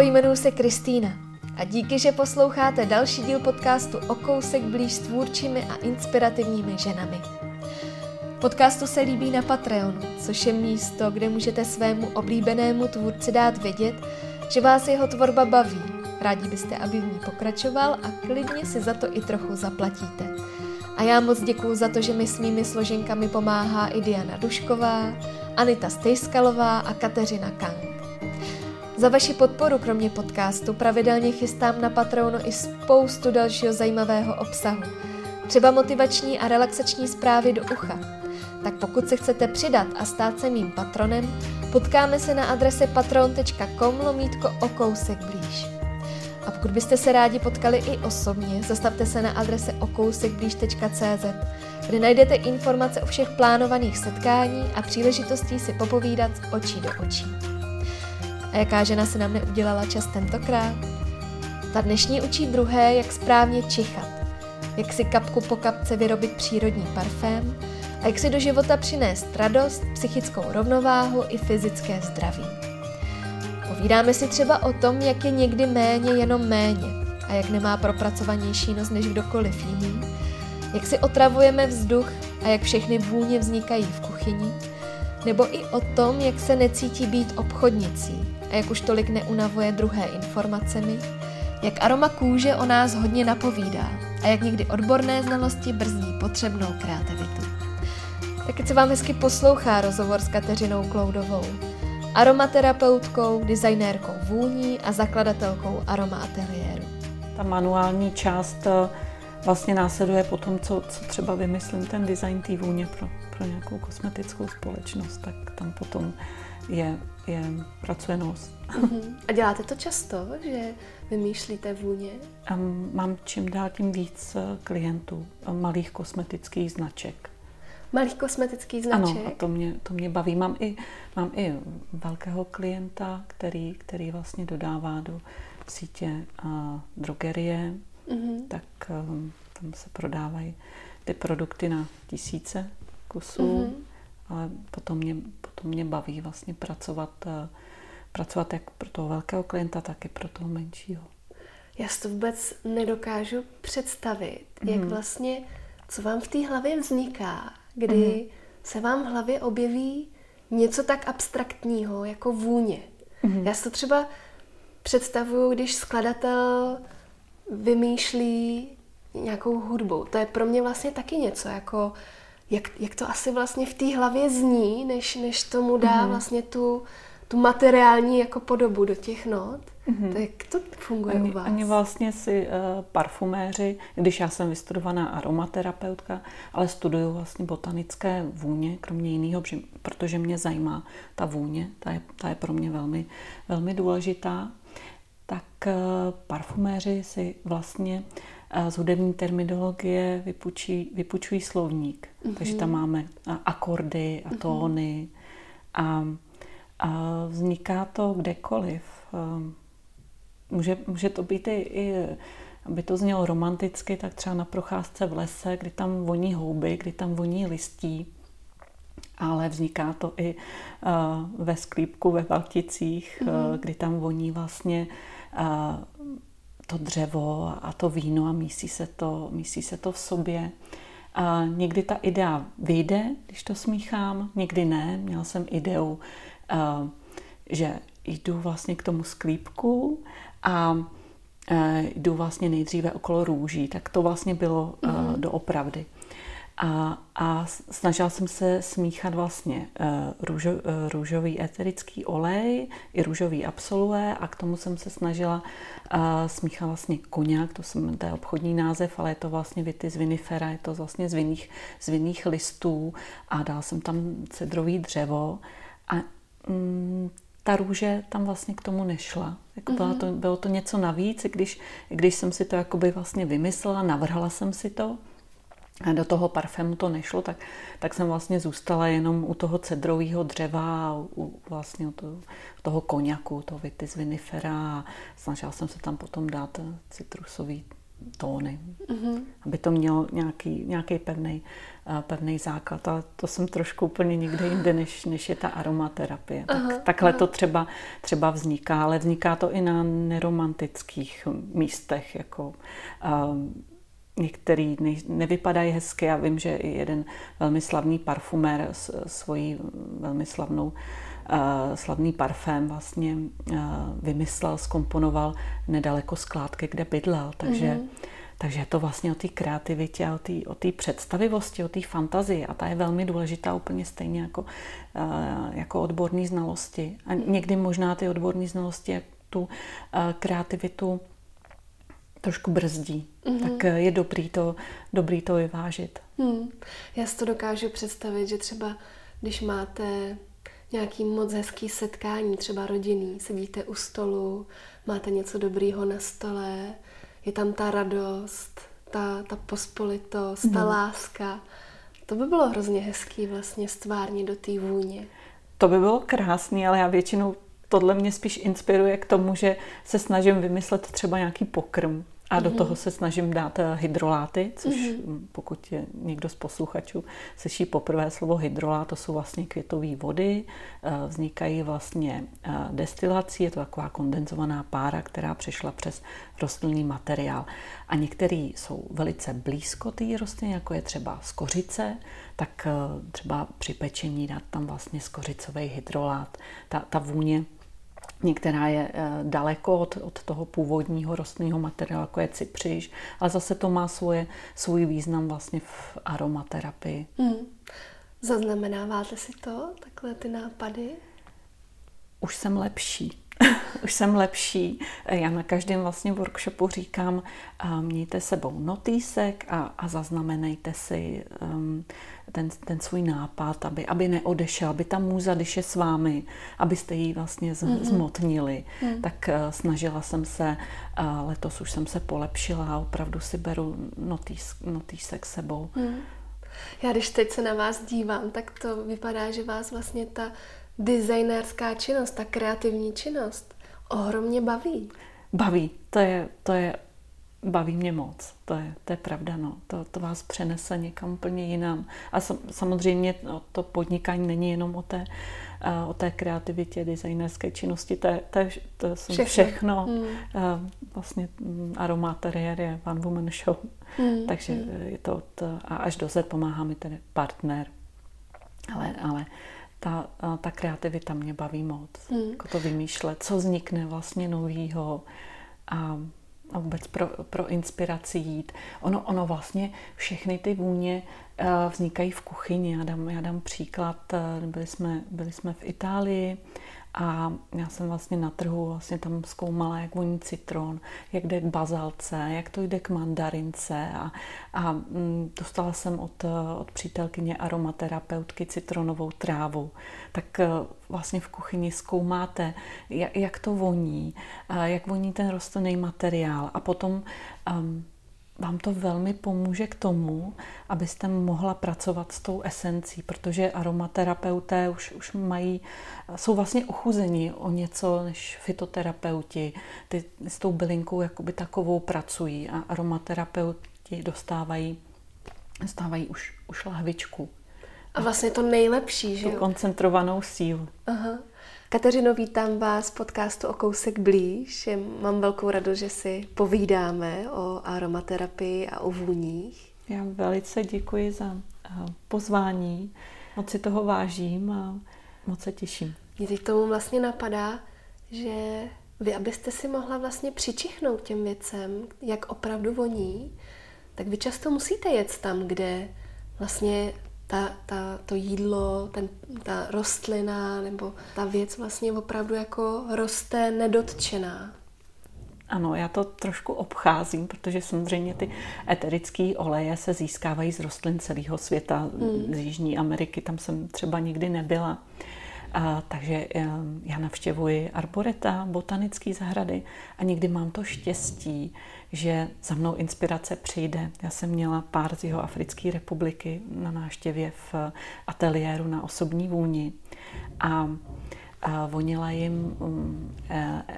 Ahoj, jmenuji se Kristýna a díky, že posloucháte další díl podcastu o kousek blíž s tvůrčími a inspirativními ženami. Podcastu se líbí na Patreonu, což je místo, kde můžete svému oblíbenému tvůrci dát vědět, že vás jeho tvorba baví. Rádi byste, aby v ní pokračoval a klidně si za to i trochu zaplatíte. A já moc děkuju za to, že mi s mými složenkami pomáhá i Diana Dušková, Anita Stejskalová a Kateřina Kang. Za vaši podporu kromě podcastu pravidelně chystám na Patreonu i spoustu dalšího zajímavého obsahu. Třeba motivační a relaxační zprávy do ucha. Tak pokud se chcete přidat a stát se mým patronem, potkáme se na adrese patron.com lomítko o kousek blíž. A pokud byste se rádi potkali i osobně, zastavte se na adrese okousekblíž.cz, kde najdete informace o všech plánovaných setkání a příležitostí si popovídat z očí do očí. A jaká žena se nám neudělala čas tentokrát? Ta dnešní učí druhé, jak správně čichat, jak si kapku po kapce vyrobit přírodní parfém a jak si do života přinést radost, psychickou rovnováhu i fyzické zdraví. Povídáme si třeba o tom, jak je někdy méně jenom méně a jak nemá propracovanější nos než kdokoliv jiný, jak si otravujeme vzduch a jak všechny vůně vznikají v kuchyni, nebo i o tom, jak se necítí být obchodnicí a jak už tolik neunavuje druhé informacemi, jak aroma kůže o nás hodně napovídá a jak někdy odborné znalosti brzdí potřebnou kreativitu. Tak se vám hezky poslouchá rozhovor s Kateřinou Kloudovou, aromaterapeutkou, designérkou vůní a zakladatelkou aroma ateliéru. Ta manuální část eh, vlastně následuje po tom, co, co třeba vymyslím ten design té vůně pro, pro nějakou kosmetickou společnost, tak tam potom je, je pracuje nos. Uh-huh. A děláte to často, že vymýšlíte vůně? Um, mám čím dál tím víc eh, klientů, eh, malých kosmetických značek. Malých kosmetických značek? Ano, a to mě, to mě baví. Mám i, mám i velkého klienta, který, který vlastně dodává do sítě a drogerie, uh-huh. tak um, tam se prodávají ty produkty na tisíce kusů. Uh-huh ale potom mě, potom mě baví vlastně pracovat, eh, pracovat jak pro toho velkého klienta, tak i pro toho menšího. Já si to vůbec nedokážu představit, mm. jak mhm. vlastně, co vám v té hlavě vzniká, kdy mm. se vám v hlavě objeví něco tak abstraktního jako vůně. Mm. Já si to třeba představuju, když skladatel vymýšlí nějakou hudbu. To je pro mě vlastně taky něco jako jak, jak to asi vlastně v té hlavě zní, než, než tomu dá mm-hmm. vlastně tu, tu materiální jako podobu do těch not. Mm-hmm. Tak jak to funguje ani, u vás? Ani vlastně si uh, parfuméři, když já jsem vystudovaná aromaterapeutka, ale studuju vlastně botanické vůně, kromě jiného, protože mě zajímá ta vůně, ta je, ta je pro mě velmi, velmi důležitá, tak uh, parfuméři si vlastně uh, z hudební terminologie vypučí, vypučují slovník. Mm-hmm. Takže tam máme akordy a mhm. tóny a, a vzniká to kdekoliv. Může, může to být i, i, aby to znělo romanticky, tak třeba na procházce v lese, kdy tam voní houby, kdy tam voní listí, ale vzniká to i uh, ve sklípku ve Valticích, mm-hmm. uh, kdy tam voní vlastně uh, to dřevo a to víno a mísí se to, mísí se to v sobě. A někdy ta idea vyjde, když to smíchám, někdy ne. Měla jsem ideu, že jdu vlastně k tomu sklípku a jdu vlastně nejdříve okolo růží. Tak to vlastně bylo mm-hmm. doopravdy. A, a snažila jsem se smíchat vlastně uh, růžo, uh, růžový eterický olej i růžový absolué a k tomu jsem se snažila uh, smíchat vlastně koněk, to, jsem, to je obchodní název, ale je to vlastně vity z vinifera, je to vlastně z vinných, z vinných listů a dal jsem tam cedrový dřevo a mm, ta růže tam vlastně k tomu nešla. Jako mm-hmm. to, bylo to něco navíc, když, když jsem si to jakoby vlastně vymyslela, navrhla jsem si to, do toho parfému to nešlo, tak, tak jsem vlastně zůstala jenom u toho cedrového dřeva a u, vlastně u toho, toho koněku, toho vitis vinifera a snažila jsem se tam potom dát citrusový tóny, mm-hmm. aby to mělo nějaký, nějaký pevný pevný základ, ale to jsem trošku úplně někde jinde, než, než je ta aromaterapie. Tak, aha, takhle aha. to třeba, třeba vzniká, ale vzniká to i na neromantických místech, jako uh, některý ne, nevypadají hezky. Já vím, že i jeden velmi slavný parfumér svojí velmi slavnou uh, slavný parfém vlastně uh, vymyslel, skomponoval nedaleko skládky, kde bydlel, takže mm-hmm takže je to vlastně o té kreativitě o té představivosti, o té fantazii a ta je velmi důležitá úplně stejně jako, uh, jako odborné znalosti. A někdy možná ty odborné znalosti tu kreativitu trošku brzdí. Mm-hmm. Tak eh, je dobrý to, dobrý to vyvážit. Hmm. Já si to dokážu představit, že třeba když máte nějaký moc hezký setkání, třeba rodinný, sedíte u stolu, máte něco dobrýho na stole, je tam ta radost, ta, ta pospolitost, ta mhm. láska. To by bylo hrozně hezký vlastně stvárně do té vůně. To by bylo krásný, ale já většinou tohle mě spíš inspiruje k tomu, že se snažím vymyslet třeba nějaký pokrm. A do mm-hmm. toho se snažím dát eh, hydroláty, což mm-hmm. pokud je někdo z posluchačů slyší poprvé slovo hydrolát, to jsou vlastně květové vody, eh, vznikají vlastně eh, destilací, je to taková kondenzovaná pára, která přešla přes rostlinný materiál. A některý jsou velice blízko té rostliny, jako je třeba skořice, tak třeba při pečení dát tam vlastně skořicový hydrolát. Ta, ta vůně Některá je eh, daleko od, od toho původního rostlinného materiálu, jako je cypříž, ale zase to má svoje, svůj význam vlastně v aromaterapii. Hmm. Zaznamenáváte si to, takhle ty nápady? Už jsem lepší. už jsem lepší. Já na každém vlastně workshopu říkám, mějte sebou notýsek a, a zaznamenejte si um, ten, ten svůj nápad, aby, aby neodešel, aby ta můza, když je s vámi, abyste ji vlastně z, mm-hmm. zmotnili. Mm. Tak uh, snažila jsem se, uh, letos už jsem se polepšila a opravdu si beru notýs, notýsek sebou. Mm. Já když teď se na vás dívám, tak to vypadá, že vás vlastně ta designérská činnost, ta kreativní činnost ohromně baví. Baví, to je, to je baví mě moc, to je, to je pravda, no. to, to vás přenese někam úplně jinam. A samozřejmě no, to podnikání není jenom o té, o té kreativitě, designerské činnosti, to je, to je, to je všechno. všechno. Hmm. Vlastně mm, aromateriér je one woman show, hmm. takže hmm. je to, to, a až do Z pomáhá mi tedy partner, ale, ale ta, ta kreativita mě baví moc. Hmm. Jako to vymýšlet, co vznikne vlastně novýho a, a vůbec pro, pro inspiraci jít. Ono, ono vlastně všechny ty vůně uh, vznikají v kuchyni. Já dám, já dám příklad. Uh, byli jsme, byli jsme v Itálii a já jsem vlastně na trhu vlastně tam zkoumala, jak voní citron, jak jde k bazalce, jak to jde k mandarince a, a mm, dostala jsem od, od přítelkyně aromaterapeutky citronovou trávu. Tak eh, vlastně v kuchyni zkoumáte, jak, jak to voní, jak voní ten rostlinný materiál a potom um, vám to velmi pomůže k tomu, abyste mohla pracovat s tou esencí, protože aromaterapeuté už, už mají, jsou vlastně ochuzeni o něco než fitoterapeuti. Ty s tou bylinkou jakoby takovou pracují a aromaterapeuti dostávají, dostávají už, už lahvičku. A vlastně to nejlepší, že jo? Koncentrovanou sílu. Aha. Kateřino, vítám vás v podcastu o kousek blíž. Mám velkou radost, že si povídáme o aromaterapii a o vůních. Já velice děkuji za eh, pozvání. Moc si toho vážím a moc se těším. Mě teď tomu vlastně napadá, že vy, abyste si mohla vlastně přičichnout těm věcem, jak opravdu voní, tak vy často musíte jet tam, kde vlastně ta, ta, to jídlo, ten, ta rostlina nebo ta věc vlastně opravdu jako roste nedotčená. Ano, já to trošku obcházím, protože samozřejmě ty eterické oleje se získávají z rostlin celého světa, hmm. z Jižní Ameriky, tam jsem třeba nikdy nebyla. A, takže já navštěvuji arboreta, botanické zahrady a někdy mám to štěstí, že za mnou inspirace přijde. Já jsem měla pár z jeho Africké republiky na náštěvě v ateliéru na osobní vůni a a vonila jim, um,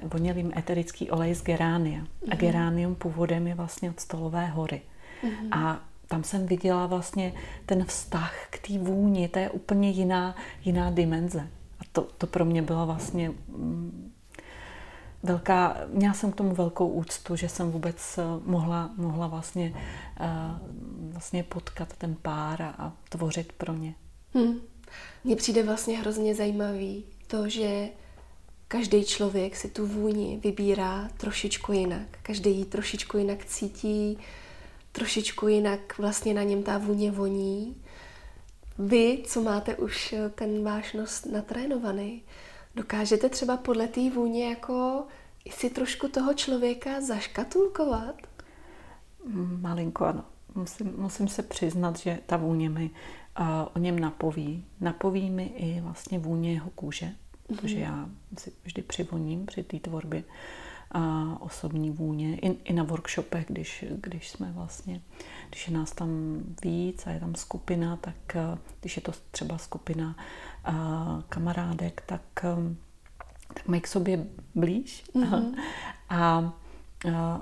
vonil jim eterický olej z geránia. Mm-hmm. A mhm. geránium původem je vlastně od Stolové hory. Mm-hmm. A tam jsem viděla vlastně ten vztah k té vůni, to je úplně jiná, jiná dimenze. A to, to pro mě bylo vlastně um, velká, měla jsem k tomu velkou úctu, že jsem vůbec eh, mohla, mohla vlastně, uh, vlastně potkat ten pár a, a tvořit pro ně. Hmm. Mně přijde vlastně hrozně zajímavý to, že každý člověk si tu vůni vybírá trošičku jinak. Každý ji trošičku jinak cítí, trošičku jinak vlastně na něm ta vůně voní. Vy, co máte už ten váš nos natrénovaný, dokážete třeba podle té vůně jako si trošku toho člověka zaškatulkovat? Malinko ano. Musím, musím se přiznat, že ta vůně mi uh, o něm napoví. Napoví mi i vlastně vůně jeho kůže, mm-hmm. protože já si vždy přivoním při té tvorbě a osobní vůně. I, I na workshopech, když, když jsme vlastně, když je nás tam víc a je tam skupina, tak když je to třeba skupina uh, kamarádek, tak um, tak mají k sobě blíž mm-hmm. a a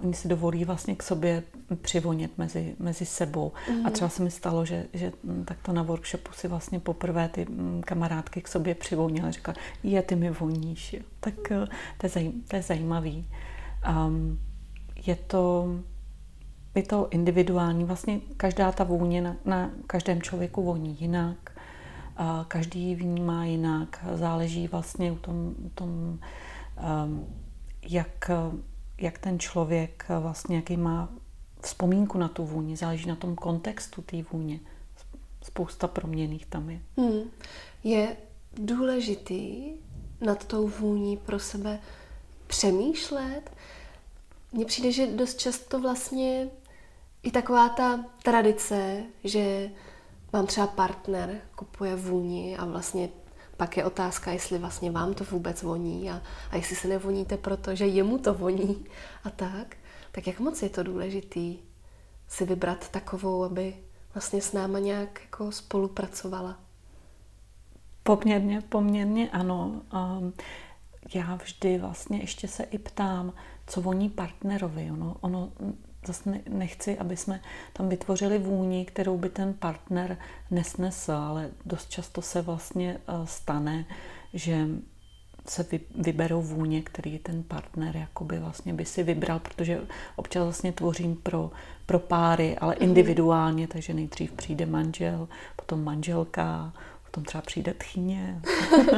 oni si dovolí vlastně k sobě přivonět mezi, mezi sebou. Mm. A mhm. třeba se mi stalo, že, že takto na workshopu si vlastně poprvé ty kamarádky k sobě přivoněly. a říkala, je, ty mi voníš. Tak eh, to je, zaj, to je zajímavý. Um, je to, je to individuální. Vlastně každá ta vůně na, na každém člověku voní jinak. Každý vnímá jinak, záleží vlastně u tom, u tom ehm, jak, jak ten člověk vlastně, jaký má vzpomínku na tu vůni, záleží na tom kontextu té vůně. Spousta proměných tam je. Hmm. Je důležitý nad tou vůní pro sebe přemýšlet. Mně přijde, že dost často vlastně i taková ta tradice, že vám třeba partner kupuje vůni a vlastně pak je otázka, jestli vlastně vám to vůbec voní a, a jestli se nevoníte, protože jemu to voní a tak, tak jak moc je to důležitý si vybrat takovou, aby vlastně s náma nějak jako spolupracovala? Poměrně, poměrně ano. Um, já vždy vlastně ještě se i ptám, co voní partnerovi. Ono, ono zase nechci, aby jsme tam vytvořili vůni, kterou by ten partner nesnesl, ale dost často se vlastně eh, stane, že se vyberou vůně, který ten partner jakoby vlastně by si vybral, protože občas vlastně tvořím pro, pro páry, ale mhm. individuálně, takže nejdřív přijde manžel, potom manželka, potom třeba přijde tchyně,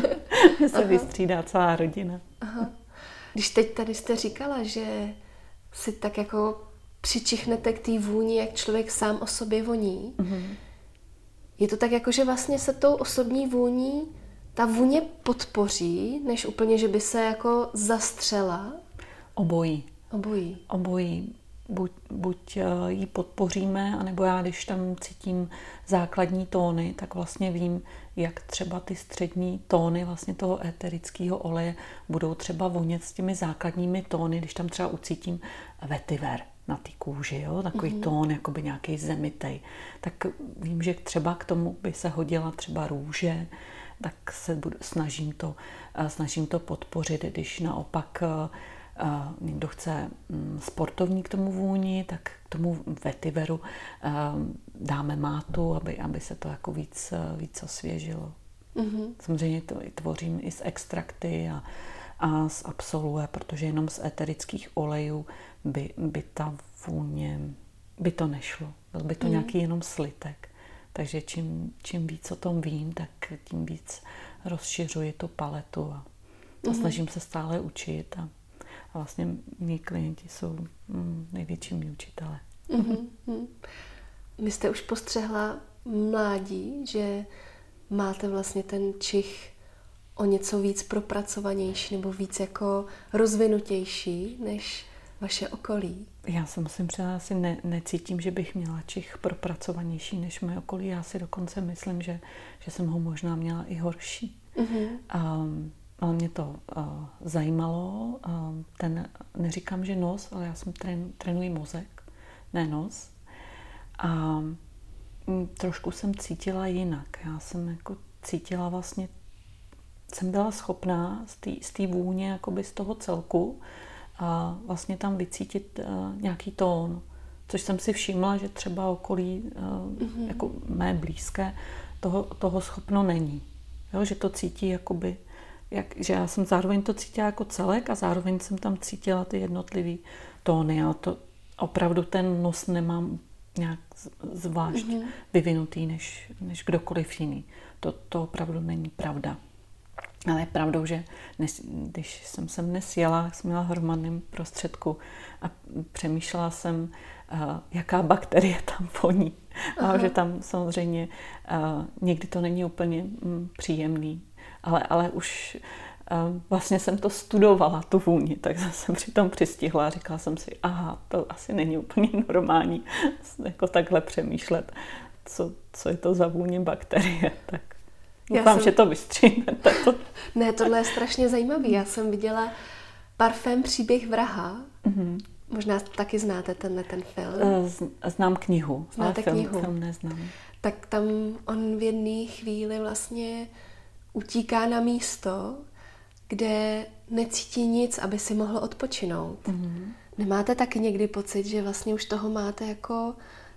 se vystřídá celá rodina. Aha. Když teď tady jste říkala, že si tak jako přičichnete k té vůni, jak člověk sám o sobě voní. Mm-hmm. Je to tak jako, že vlastně se tou osobní vůní ta vůně podpoří, než úplně, že by se jako zastřela? Obojí. Obojí. Obojí. Buď, buď eh, ji podpoříme, anebo já, když tam cítím základní tóny, tak vlastně vím, jak třeba ty střední tóny vlastně toho éterického oleje budou třeba vonět s těmi základními tóny, když tam třeba ucítím vetiver na té kůži, jo? takový mm-hmm. tón, jakoby nějaký zemitej. Tak vím, že třeba k tomu by se hodila třeba růže, tak se budu, snažím, to, eh, snažím to podpořit, když naopak eh, eh, někdo chce mm, sportovní k tomu vůni, tak k tomu vetiveru dáme mátu, aby, aby se to jako víc, víc osvěžilo. Mm-hmm. Samozřejmě to tvořím i z extrakty a, a z absolue, protože jenom z eterických olejů by, by ta vůně, by to nešlo. Byl by to mm. nějaký jenom slitek. Takže čím, čím víc o tom vím, tak tím víc rozšiřuji tu paletu a, a mm. snažím se stále učit. A, a vlastně mý klienti jsou mm, největšími učitelé. Mm-hmm. Vy jste už postřehla mládí, že máte vlastně ten čich o něco víc propracovanější nebo víc jako rozvinutější než vaše okolí? Já se musím přiznat, asi ne, necítím, že bych měla čich propracovanější než moje okolí. Já si dokonce myslím, že, že jsem ho možná měla i horší. Mm-hmm. Um, ale mě to uh, zajímalo. Um, ten, neříkám, že nos, ale já jsem tren, trénuji mozek, ne nos. A um, trošku jsem cítila jinak. Já jsem jako cítila vlastně jsem byla schopná z té vůně, jakoby z toho celku, a vlastně tam vycítit uh, nějaký tón. Což jsem si všimla, že třeba okolí, uh, mm-hmm. jako mé blízké, toho, toho schopno není. Jo, že to cítí jakoby, jak, že já jsem zároveň to cítila jako celek a zároveň jsem tam cítila ty jednotlivé tóny. A to opravdu ten nos nemám nějak zvlášť mm-hmm. vyvinutý než, než kdokoliv jiný. To, to opravdu není pravda. Ale je pravdou, že nes, když jsem sem dnes jela, jsem měla hromadném prostředku a přemýšlela jsem, uh, jaká bakterie tam voní. A že tam samozřejmě uh, někdy to není úplně um, příjemný. Ale, ale už uh, vlastně jsem to studovala, tu vůni, tak jsem při tom přistihla a říkala jsem si, aha, to asi není úplně normální jako takhle přemýšlet, co, co je to za vůni bakterie. Tak Doufám, jsem... že to vystříhnete. To... ne, tohle je strašně zajímavý. Já jsem viděla parfém Příběh vraha. Mm-hmm. Možná taky znáte tenhle ten film. Eh, znám knihu, Znáte ale film, knihu? film neznám. Tak tam on v jedné chvíli vlastně utíká na místo, kde necítí nic, aby si mohl odpočinout. Mm-hmm. Nemáte taky někdy pocit, že vlastně už toho máte jako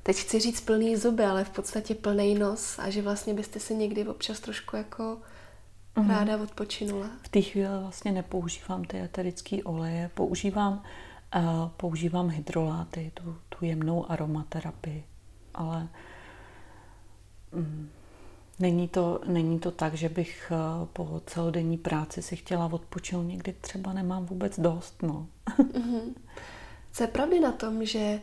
teď chci říct plný zuby, ale v podstatě plný nos a že vlastně byste si někdy občas trošku jako mm. ráda odpočinula. V té chvíli vlastně nepoužívám ty eterické oleje, používám, uh, používám hydroláty, tu, tu jemnou aromaterapii, ale um, není, to, není to tak, že bych uh, po celodenní práci si chtěla odpočinout, někdy třeba nemám vůbec dost. No. mm-hmm. Co je pravdy na tom, že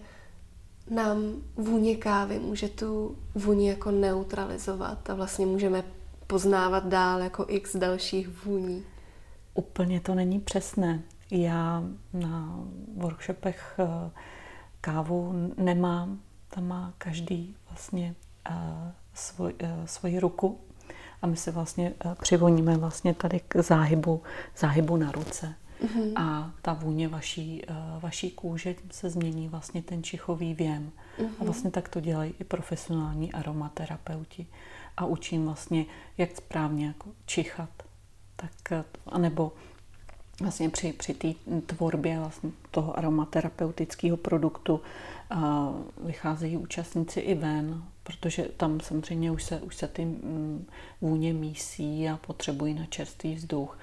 nám vůně kávy může tu vůni jako neutralizovat a vlastně můžeme poznávat dál jako x dalších vůní. Úplně to není přesné. Já na workshopech eh, kávu nemám, tam má každý vlastně eh, svoj, eh, svoji ruku a my se vlastně přivoníme vlastně tady k záhybu, záhybu na ruce mm-hmm. a ta vůně vaší, eh, vaší kůže se změní vlastně ten čichový věm. Mm-hmm. A vlastně tak to dělají i profesionální aromaterapeuti. A učím vlastně, jak správně jako čichat. Tak, eh, anebo vlastně při, při té tvorbě vlastně toho aromaterapeutického produktu a vycházejí účastníci i ven, protože tam samozřejmě už se, už se ty mm, vůně mísí a potřebují na čerstvý vzduch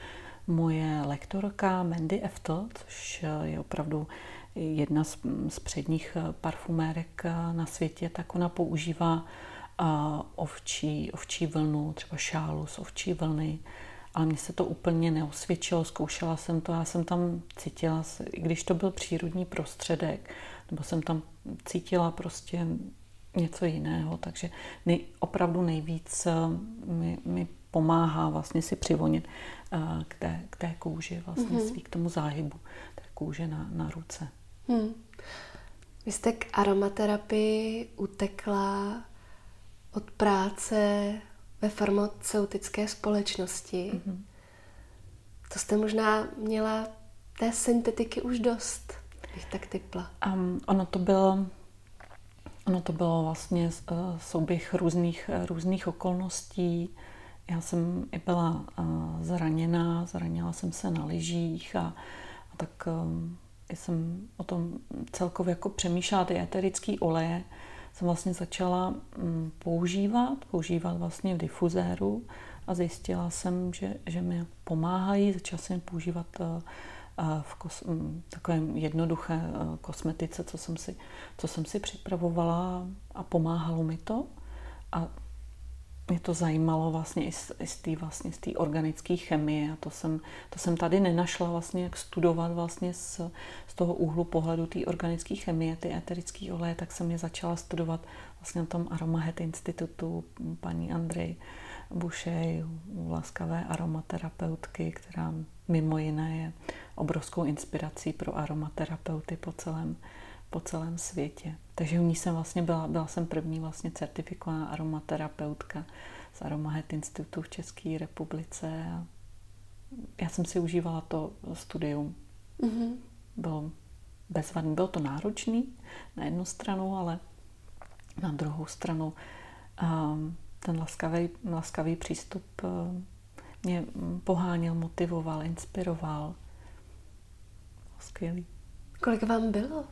moje lektorka Mandy Eftel, což je opravdu jedna z, z předních parfumérek na světě, tak ona používá ovčí, ovčí vlnu, třeba šálu z ovčí vlny, ale mně se to úplně neosvědčilo, zkoušela jsem to, já jsem tam cítila, i když to byl přírodní prostředek, nebo jsem tam cítila prostě něco jiného, takže nej, opravdu nejvíc mi, mi pomáhá vlastně si přivonit eh, k té, k té kůži, vlastně mm-hmm. svý k tomu záhybu té kůže na, na ruce. Hmm. Vy jste k aromaterapii utekla od práce ve farmaceutické společnosti. Mm-hmm. To jste možná měla té syntetiky už dost, bych tak typla. Um, ono to bylo ono to bylo vlastně uh, souběh různých, různých okolností. Já jsem i byla zraněná, zranila jsem se na lyžích a, a tak um, jsem o tom celkově jako přemýšlela ty eterické oleje. Jsem vlastně začala um, používat, používat vlastně v difuzéru a zjistila jsem, že, že mi pomáhají. Začala jsem používat uh, v kos, um, takovém jednoduché kosmetice, co jsem, si, co jsem si připravovala a pomáhalo mi to. A mě to zajímalo vlastně i z, i z té vlastně, z organické chemie a to jsem, to jsem tady nenašla vlastně, jak studovat vlastně z, z toho úhlu pohledu té organické chemie, ty eterické oleje, tak jsem je začala studovat vlastně na tom Aromahet institutu paní Andrej Bušej, laskavé aromaterapeutky, která mimo jiné je obrovskou inspirací pro aromaterapeuty po celém po celém světě. Takže u ní jsem vlastně byla, byla jsem první vlastně certifikovaná aromaterapeutka z Aromahet Institutu v České republice. A já jsem si užívala to studium. Mm-hmm. Bylo bezvadný. Bylo to náročný na jednu stranu, ale na druhou stranu um, ten laskavý, laskavý přístup um, mě poháněl, motivoval, inspiroval. Skvělý. Kolik vám bylo?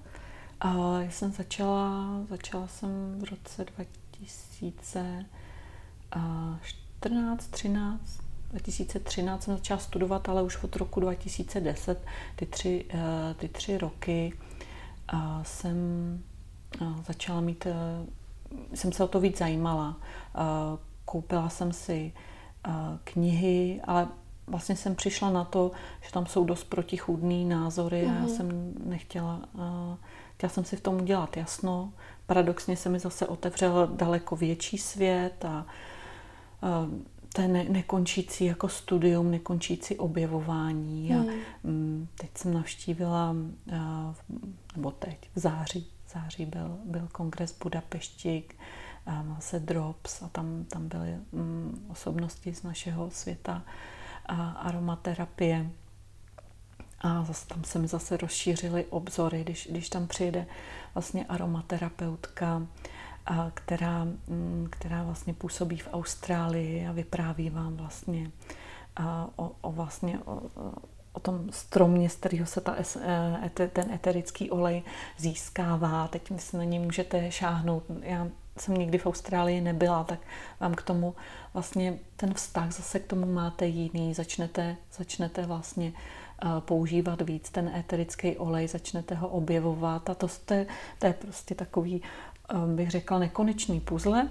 A já jsem začala, začala jsem v roce 2014, 13, 2013 jsem začala studovat, ale už od roku 2010, ty tři, eh, ty tři roky, jsem začala mít, eh, jsem se o to víc zajímala. Koupila jsem si knihy, ale vlastně jsem přišla na to, že tam jsou dost protichůdný názory mm-hmm. a já mhm. jsem nechtěla, chtěla jsem si v tom udělat jasno. Paradoxně se mi zase otevřel daleko větší svět a ten ne, nekončící jako studium, nekončící objevování. Hmm. A, mm, teď jsem navštívila, nebo teď v září, v září byl, byl kongres v Budapešti, má se Drops a tam, tam byly mm, osobnosti z našeho světa a aromaterapie. A zase, tam se mi zase rozšířily obzory, když, když tam přijde vlastně aromaterapeutka, a která, mm, která vlastně působí v Austrálii a vypráví vám vlastně o, o vlastně o, o tom stromě, z kterého se ta, e, ten eterický olej získává. Teď si na něj můžete šáhnout. Já jsem nikdy v Austrálii nebyla, tak vám k tomu vlastně ten vztah zase k tomu máte jiný. Začnete, začnete vlastně používat víc ten eterický olej, začnete ho objevovat a to, to, je, to je prostě takový Ehm, bych řekla, nekonečný puzzle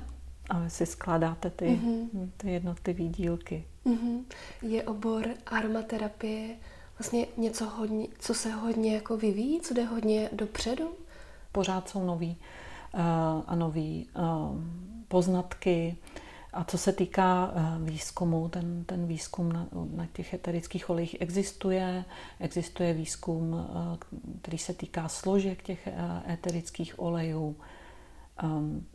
a vy si skládáte ty, mm-hmm. ty jednotlivé dílky. Mm-hmm. Je obor aromaterapie vlastně něco hodně, co se hodně jako vyvíjí, co jde hodně dopředu? Pořád jsou nový uh, a nový uh, poznatky. A co se týká uh, výzkumu, ten, ten výzkum na, na těch eterických olejích existuje. Existuje výzkum, uh, který se týká složek těch uh, eterických olejů. Um,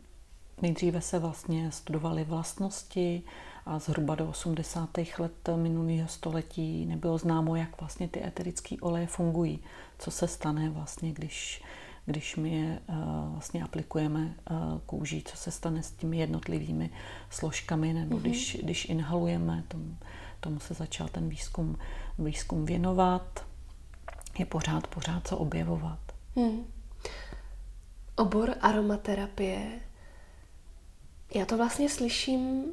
nejdříve se vlastně studovaly vlastnosti a zhruba do 80. let minulého století nebylo známo, jak vlastně ty eterické oleje fungují. Co se stane vlastně, když, když my je uh, vlastně aplikujeme uh, kůží, co se stane s těmi jednotlivými složkami, nebo mm-hmm. když, když inhalujeme, tomu, tomu se začal ten výzkum, výzkum věnovat. Je pořád, pořád co objevovat. Mm obor aromaterapie, já to vlastně slyším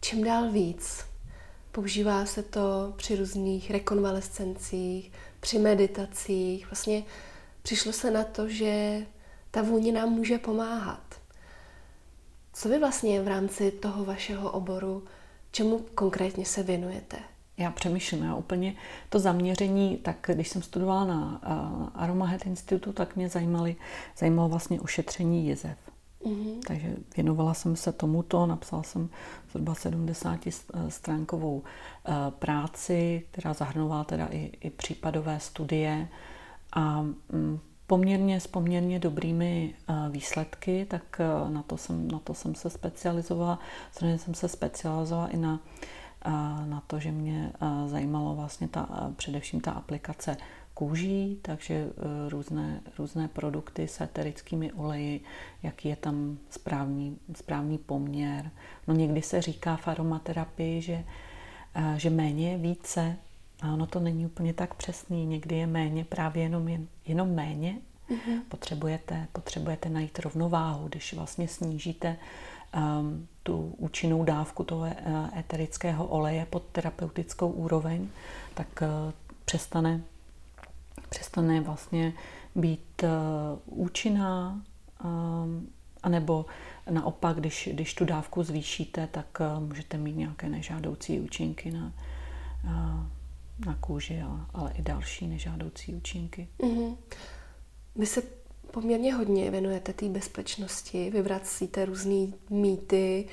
čím dál víc. Používá se to při různých rekonvalescencích, při meditacích. Vlastně přišlo se na to, že ta vůně nám může pomáhat. Co vy vlastně v rámci toho vašeho oboru, čemu konkrétně se věnujete? Já přemýšlím, já úplně to zaměření, tak když jsem studovala na uh, Aromahead Institutu, tak mě zajímaly, zajímalo vlastně ošetření jizev. Mm-hmm. Takže věnovala jsem se tomuto, napsala jsem zhruba 70 stránkovou uh, práci, která zahrnovala teda i, i případové studie a um, poměrně s poměrně dobrými uh, výsledky, tak uh, na, to jsem, na to jsem se specializovala. Samozřejmě jsem se specializovala i na uh, na to, že mě zajímalo vlastně ta, především ta aplikace kůží, takže různé, různé produkty s eterickými oleji, jaký je tam správný, správný poměr. No někdy se říká v aromaterapii, že, že méně je více, a ono to není úplně tak přesný. Někdy je méně právě jenom, jen, jenom méně. Mm-hmm. Potřebujete, potřebujete najít rovnováhu, když vlastně snížíte um, tu účinnou dávku toho eh, eterického oleje pod terapeutickou úroveň, tak uh, přestane, přestane vlastně být uh, účinná, um, anebo naopak, když, když tu dávku zvýšíte, tak uh, můžete mít nějaké nežádoucí účinky na, uh, na kůži, ale, ale i další nežádoucí účinky. Mm-hmm. Vy se poměrně hodně věnujete té bezpečnosti, vyvracíte různé mýty,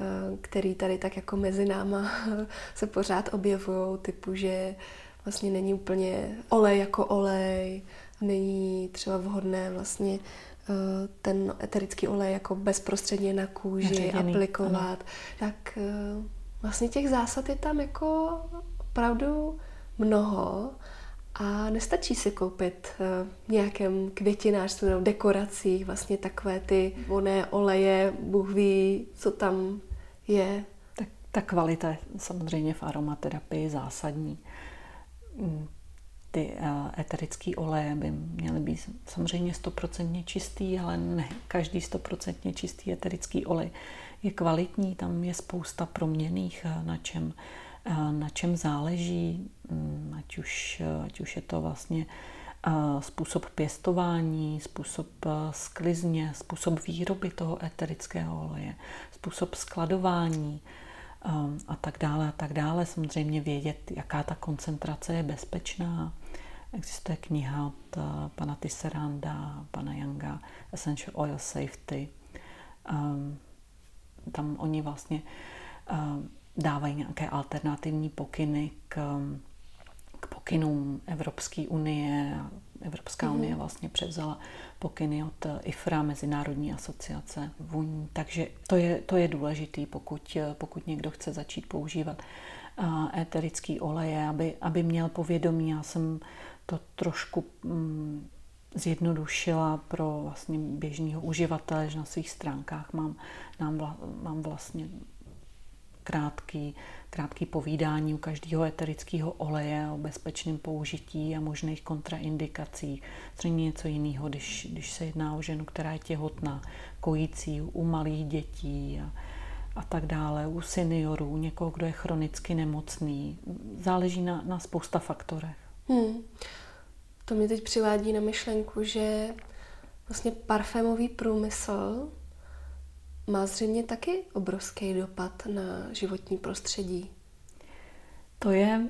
eh, který tady tak jako mezi náma se pořád objevují, typu, že vlastně není úplně olej jako olej, není třeba vhodné vlastně eh, ten eterický olej jako bezprostředně na kůži Neředěný, aplikovat, ano. tak eh, vlastně těch zásad je tam jako opravdu mnoho a nestačí si koupit v eh, nějakém květinářství nebo dekoracích vlastně takové ty voné oleje, Bůh ví, co tam je. Tak Ta kvalita je samozřejmě v aromaterapii zásadní. Mm, ty eh, eterické oleje by měly být samozřejmě stoprocentně čistý, ale ne každý stoprocentně čistý eterický olej je kvalitní, tam je spousta proměných, eh, na čem, na čem záleží, mm, ať už, ať už je to vlastně způsob pěstování, způsob sklizně, způsob výroby toho eterického oleje, způsob skladování, a tak dále a tak dále. Samozřejmě vědět, jaká ta koncentrace je bezpečná. Existuje kniha od pana Tisseranda, pana Younga, Essential Oil Safety. Tam oni vlastně dávají nějaké alternativní pokyny k, k pokynům Evropské unie. Evropská mm-hmm. unie vlastně převzala pokyny od IFRA, Mezinárodní asociace vůní. Takže to je, to je důležitý, pokud, pokud někdo chce začít používat éterický oleje, aby, aby měl povědomí. Já jsem to trošku mm, zjednodušila pro vlastně běžného uživatele, že na svých stránkách mám, mám, vla, mám vlastně krátký, krátký povídání u každého eterického oleje o bezpečném použití a možných kontraindikací. Třeba něco jiného, když, když se jedná o ženu, která je těhotná, kojící, u malých dětí a, a tak dále, u seniorů, někoho, kdo je chronicky nemocný. Záleží na, na spousta faktorech. Hmm. To mě teď přivádí na myšlenku, že vlastně parfémový průmysl má zřejmě taky obrovský dopad na životní prostředí. To je,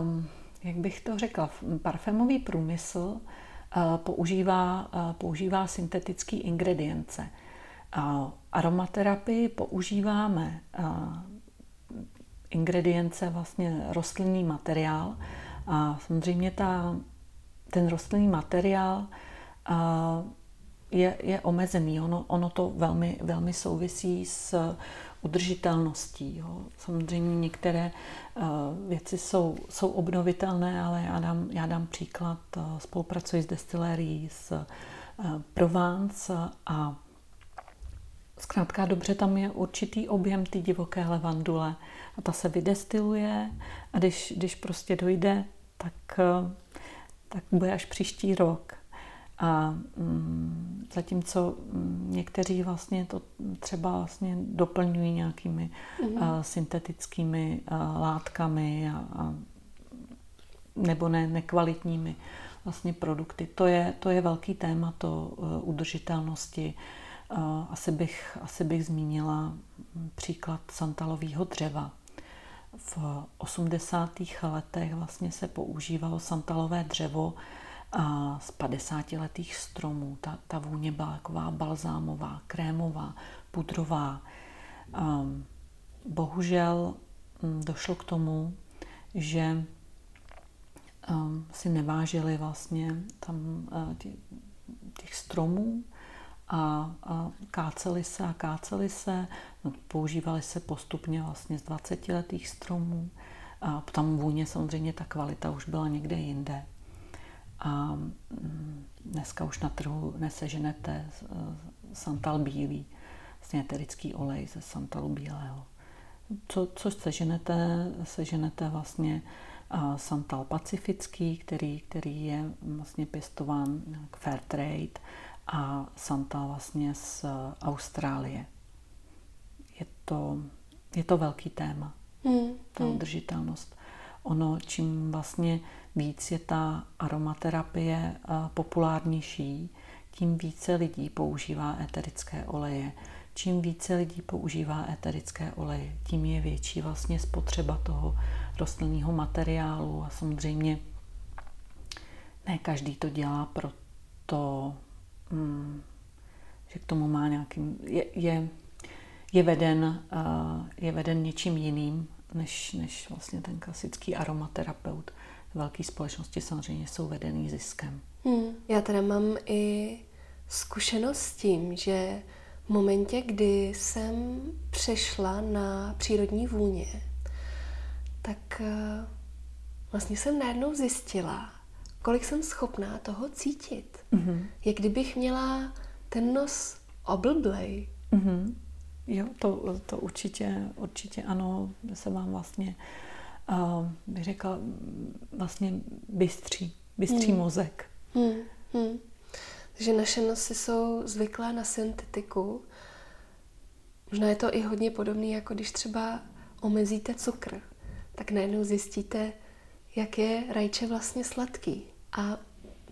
um, jak bych to řekla, parfémový průmysl uh, používá, uh, používá syntetické ingredience. Uh, aromaterapii používáme uh, ingredience, vlastně rostlinný materiál a samozřejmě ta, ten rostlinný materiál uh, je, je omezený. Ono, ono to velmi, velmi souvisí s udržitelností. Jo. Samozřejmě některé uh, věci jsou, jsou obnovitelné, ale já dám, já dám příklad. Uh, spolupracuji s destilérií z uh, Provence a zkrátka dobře tam je určitý objem ty divoké levandule a ta se vydestiluje a když, když prostě dojde, tak, tak bude až příští rok. A mm, zatímco mm, někteří vlastně to třeba vlastně doplňují nějakými mm. a, syntetickými a, látkami a, a, nebo ne, nekvalitními vlastně produkty. To je, to je velký téma to uh, udržitelnosti. Uh, asi, bych, asi bych zmínila příklad santalového dřeva. V 80. letech vlastně se používalo santalové dřevo a z 50 letých stromů. Ta, ta vůně byla taková balzámová, krémová, pudrová. Um, bohužel um, došlo k tomu, že um, si nevážili vlastně tam tě, těch stromů a, a káceli se a káceli se. No, používali se postupně vlastně z 20 letých stromů. A tam vůně samozřejmě ta kvalita už byla někde jinde. A mm, dneska už na trhu neseženete santal bílý, vlastně eterický olej ze santalu bílého. Co, co seženete, seženete vlastně santal pacifický, který, který je vlastně pěstován k fair trade a santal vlastně z Austrálie. Je to, je to velký téma, hmm, ta hmm. udržitelnost. Ono, čím vlastně víc je ta aromaterapie eh, populárnější, tím více lidí používá eterické oleje. Čím více lidí používá eterické oleje, tím je větší vlastně spotřeba toho rostlinného materiálu a samozřejmě ne každý to dělá proto, hmm, že k tomu má nějaký, je, je, je, veden, uh, je veden něčím jiným, než, než vlastně ten klasický aromaterapeut velké společnosti samozřejmě jsou vedený ziskem. Hmm. Já teda mám i zkušenost s tím, že v momentě, kdy jsem přešla na přírodní vůně, tak eh, vlastně jsem najednou zjistila, kolik jsem schopná toho cítit. Mm-hmm. Jak kdybych měla ten nos oblblej. Mm-hmm. Jo, to, to určitě, určitě ano, se vám vlastně, uh, bych řekla, vlastně bystří, bystří hmm. mozek. Hmm. Hmm. Takže naše nosy jsou zvyklé na syntetiku. Možná je to i hodně podobné, jako když třeba omezíte cukr, tak najednou zjistíte, jak je rajče vlastně sladký. A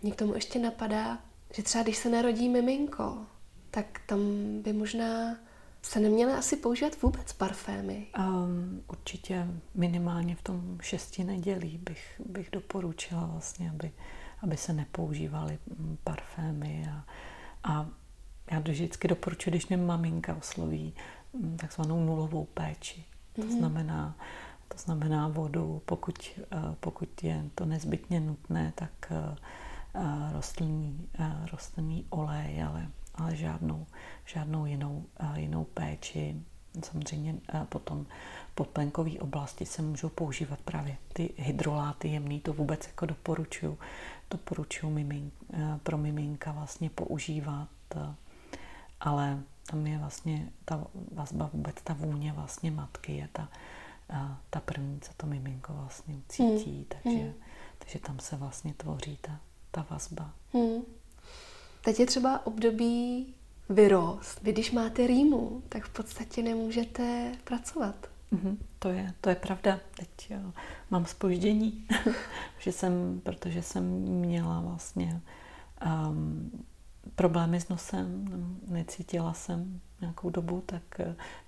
mě k tomu ještě napadá, že třeba když se narodí miminko, tak tam by možná se neměly asi používat vůbec parfémy? Um, určitě minimálně v tom šesti nedělí bych, bych doporučila vlastně, aby, aby se nepoužívaly parfémy a, a já vždycky doporučuji, když mě maminka osloví mm, takzvanou nulovou péči. To mm-hmm. znamená, to znamená vodu, pokud, eh, pokud je to nezbytně nutné, tak eh, eh, rostlinný, rostlinný olej, ale, ale žádnou, žádnou jinou, jinou péči. Samozřejmě potom podplenkové oblasti se můžou používat právě ty hydroláty jemný, to vůbec jako doporučuju. Doporučuju mimink, pro miminka vlastně používat, ale tam je vlastně ta vazba, vůbec ta vůně vlastně matky je ta, ta první, co to miminko vlastně cítí, hmm. takže, hmm. takže tam se vlastně tvoří ta, ta vazba. Hmm. Teď je třeba období vyrost. Vy když máte rýmu, tak v podstatě nemůžete pracovat. Mm-hmm, to, je, to je pravda. Teď jo, mám spoždění, že jsem, protože jsem měla vlastně um, problémy s nosem, necítila jsem nějakou dobu, tak,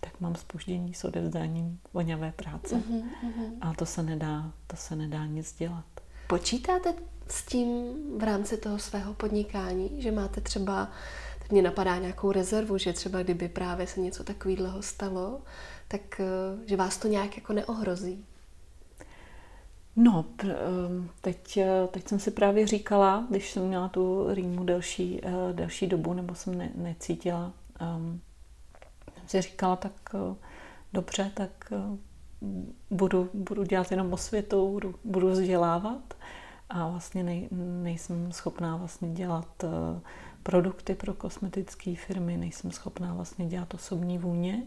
tak mám spoždění s odevzdáním voňavé práce. Uh-huh, A to se nedá, to se nedá nic dělat. Počítáte s tím v rámci toho svého podnikání, že máte třeba, teď mě napadá nějakou rezervu, že třeba kdyby právě se něco takového stalo, tak eh, že vás to nějak jako neohrozí? No, ehm, teď, eh, teď jsem si právě říkala, když jsem měla tu rýmu delší, eh, delší dobu, nebo jsem ne, necítila, um, jsem si říkala, tak dobře, tak budu, budu dělat jenom osvětou, budu, budu vzdělávat a vlastně nej, nejsem schopná vlastně dělat uh, produkty pro kosmetické firmy, nejsem schopná vlastně dělat osobní vůně,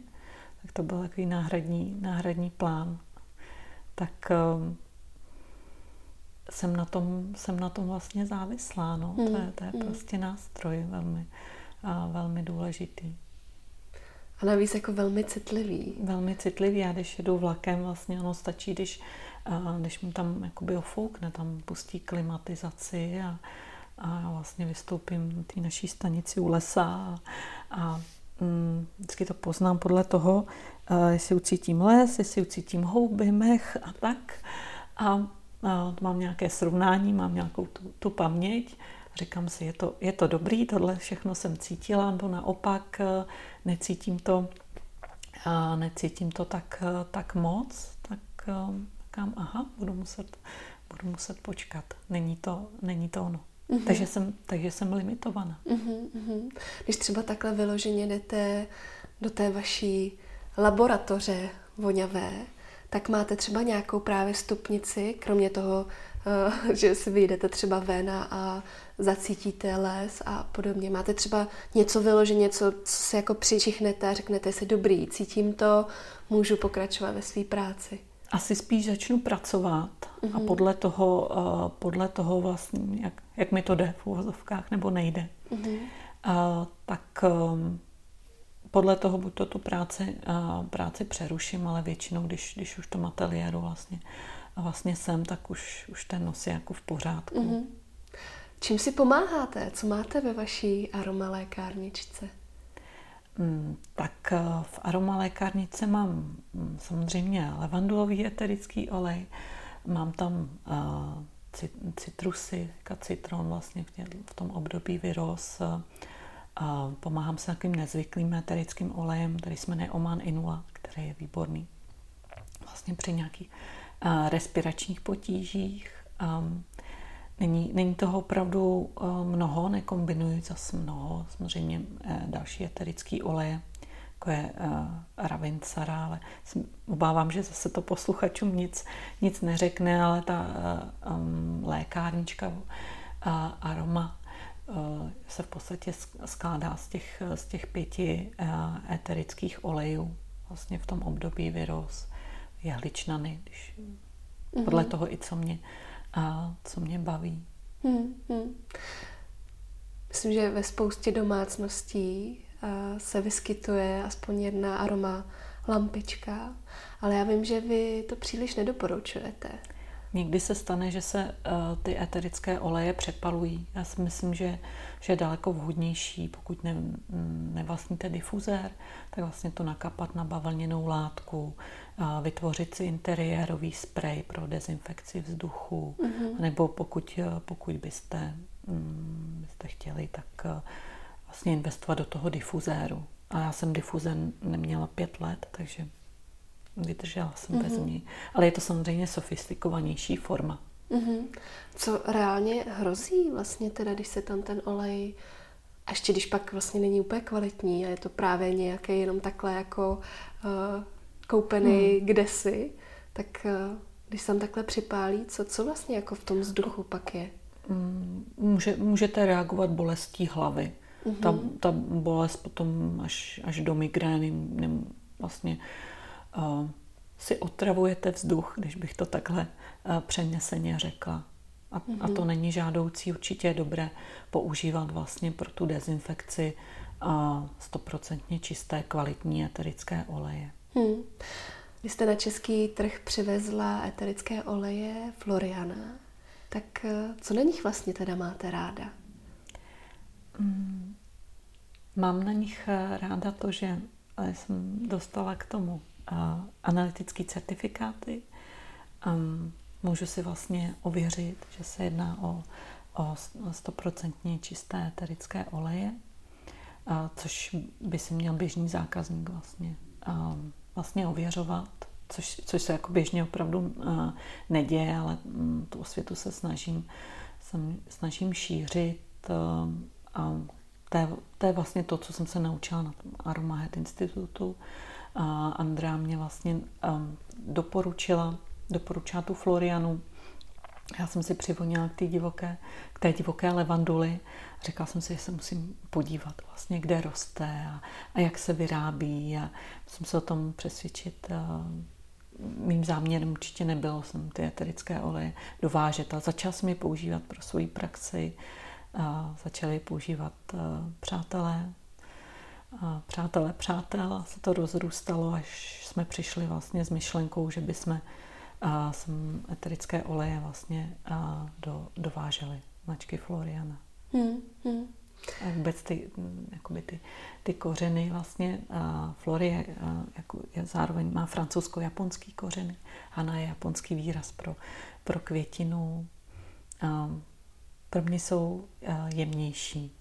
tak to byl takový náhradní, náhradní plán. Tak um, jsem na tom, jsem na tom vlastně závislá. No. Hmm. To je, to je hmm. prostě nástroj velmi, a velmi důležitý. A navíc jako velmi citlivý. Velmi citlivý. Já když jedu vlakem, vlastně ono stačí, když, když mu tam jakoby ofoukne, tam pustí klimatizaci a, a vlastně vystoupím té naší stanici u lesa a, a mm, vždycky to poznám podle toho, jestli ucítím les, jestli ucítím houby, mech a tak. A mám nějaké srovnání, mám nějakou tu, tu paměť, říkám si, je to, je to dobrý, tohle všechno jsem cítila, nebo naopak e, necítím to, necítím to tak, e, tak moc, tak e, říkám, aha, budu muset, budu muset počkat. Není to, není to ono. Mm-hmm. Takže, jsem, takže jsem limitovaná. Mm-hmm. Když třeba takhle vyloženě jdete do té vaší laboratoře voňavé, tak máte třeba nějakou právě stupnici, kromě toho, eh, že si vyjdete třeba ven a zacítíte les a podobně. Máte třeba něco vyloženě, něco, co si jako přičichnete a řeknete si, dobrý, cítím to, můžu pokračovat ve své práci. Asi spíš začnu pracovat mm-hmm. a mhm. podle toho, eh, podle toho vlastně, jak, jak mi to jde v uvozovkách nebo nejde, mm-hmm. tak ehm, podle toho buď to tu práci, práci přeruším, ale většinou, když, když už to ateliéru vlastně, vlastně jsem, tak už, už ten nos je jako v pořádku. Mm-hmm. Čím si pomáháte? Co máte ve vaší aromalékárničce? Mm, tak eh, v aromalékárnice mám mm, samozřejmě levandulový eterický olej, mám tam uh, citrusy, citron vlastně v, tom období vyrost, uh, a pomáhám se takovým nezvyklým eterickým olejem, který jsme jmenuje Oman Inula, který je výborný vlastně při nějakých respiračních potížích. Není, není toho opravdu mnoho, nekombinuji zase mnoho, samozřejmě e, další eterický oleje, jako je uh, Ravinsara, ale obávám, že zase to posluchačům nic, nic neřekne, ale ta uh, um, lékárnička uh, aroma se v podstatě skládá z těch, z těch pěti eterických olejů. Vlastně v tom období vyrost jehličnany, když, mm-hmm. podle toho i co mě, a, co mě baví. Mm-hmm. Myslím, že ve spoustě domácností se vyskytuje aspoň jedna aroma lampička, ale já vím, že vy to příliš nedoporučujete. Někdy se stane, že se uh, ty eterické oleje přepalují. Já si myslím, že, že je daleko vhodnější, pokud ne, nevlastníte difuzér, tak vlastně to nakapat na bavlněnou látku, vytvořit si interiérový sprej pro dezinfekci vzduchu, mm-hmm. nebo pokud, pokud byste, um, byste chtěli, tak uh, vlastně investovat do toho difuzéru. A já jsem difuzen neměla pět let, takže vydržela jsem mm-hmm. bez mhm. ní. Ale je to samozřejmě sofistikovanější forma. Mm-hmm. Co reálně hrozí vlastně teda, když se tam ten olej, a ještě když pak vlastně není úplně kvalitní a je to právě nějaké jenom takhle jako uh, koupený mm. kdesi, tak uh, když se tam takhle připálí, co, co vlastně jako v tom vzduchu pak je? Mm, může, můžete reagovat bolestí hlavy. Mm-hmm. Ta, ta bolest potom až, až do migrény vlastně uh, si otravujete vzduch, když bych to takhle uh, přeneseně řekla. A, mm-hmm. a to mhm. není žádoucí, určitě je dobré používat vlastně pro tu dezinfekci stoprocentně uh, čisté, kvalitní eterické oleje. Hmm. Vy jste na český trh přivezla eterické oleje Floriana. Tak co na nich vlastně teda máte ráda? Mm, mám na nich ráda to, že jsem dostala k tomu analytické certifikáty. Um, můžu si vlastně ověřit, že se jedná o, o 100% čisté eterické oleje, a což by si měl běžný zákazník vlastně, um, vlastně ověřovat, což, což se jako běžně opravdu uh, neděje, ale um, tu osvětu se snažím, snažím šířit uh, a to je, to je vlastně to, co jsem se naučila na tom Aromahead institutu, a Andrea mě vlastně um, doporučila, doporučila tu Florianu. Já jsem si přivonila k té divoké, k té divoké levanduly. Řekla jsem si, že se musím podívat vlastně, kde roste a, a jak se vyrábí a musím se o tom přesvědčit. A mým záměrem určitě nebylo jsem ty eterické oleje dovážet, ale začala jsem je používat pro svoji praxi. A začali používat přátelé, přátelé přátel se to rozrůstalo, až jsme přišli vlastně s myšlenkou, že bychom sem eterické oleje vlastně do, dováželi značky Floriana. Hmm, hmm. A vůbec ty, jakoby ty, ty kořeny vlastně, uh, Florie je, uh, jako je, zároveň má francouzsko-japonský kořeny. Hana je japonský výraz pro, pro květinu. Uh, pro mě jsou uh, jemnější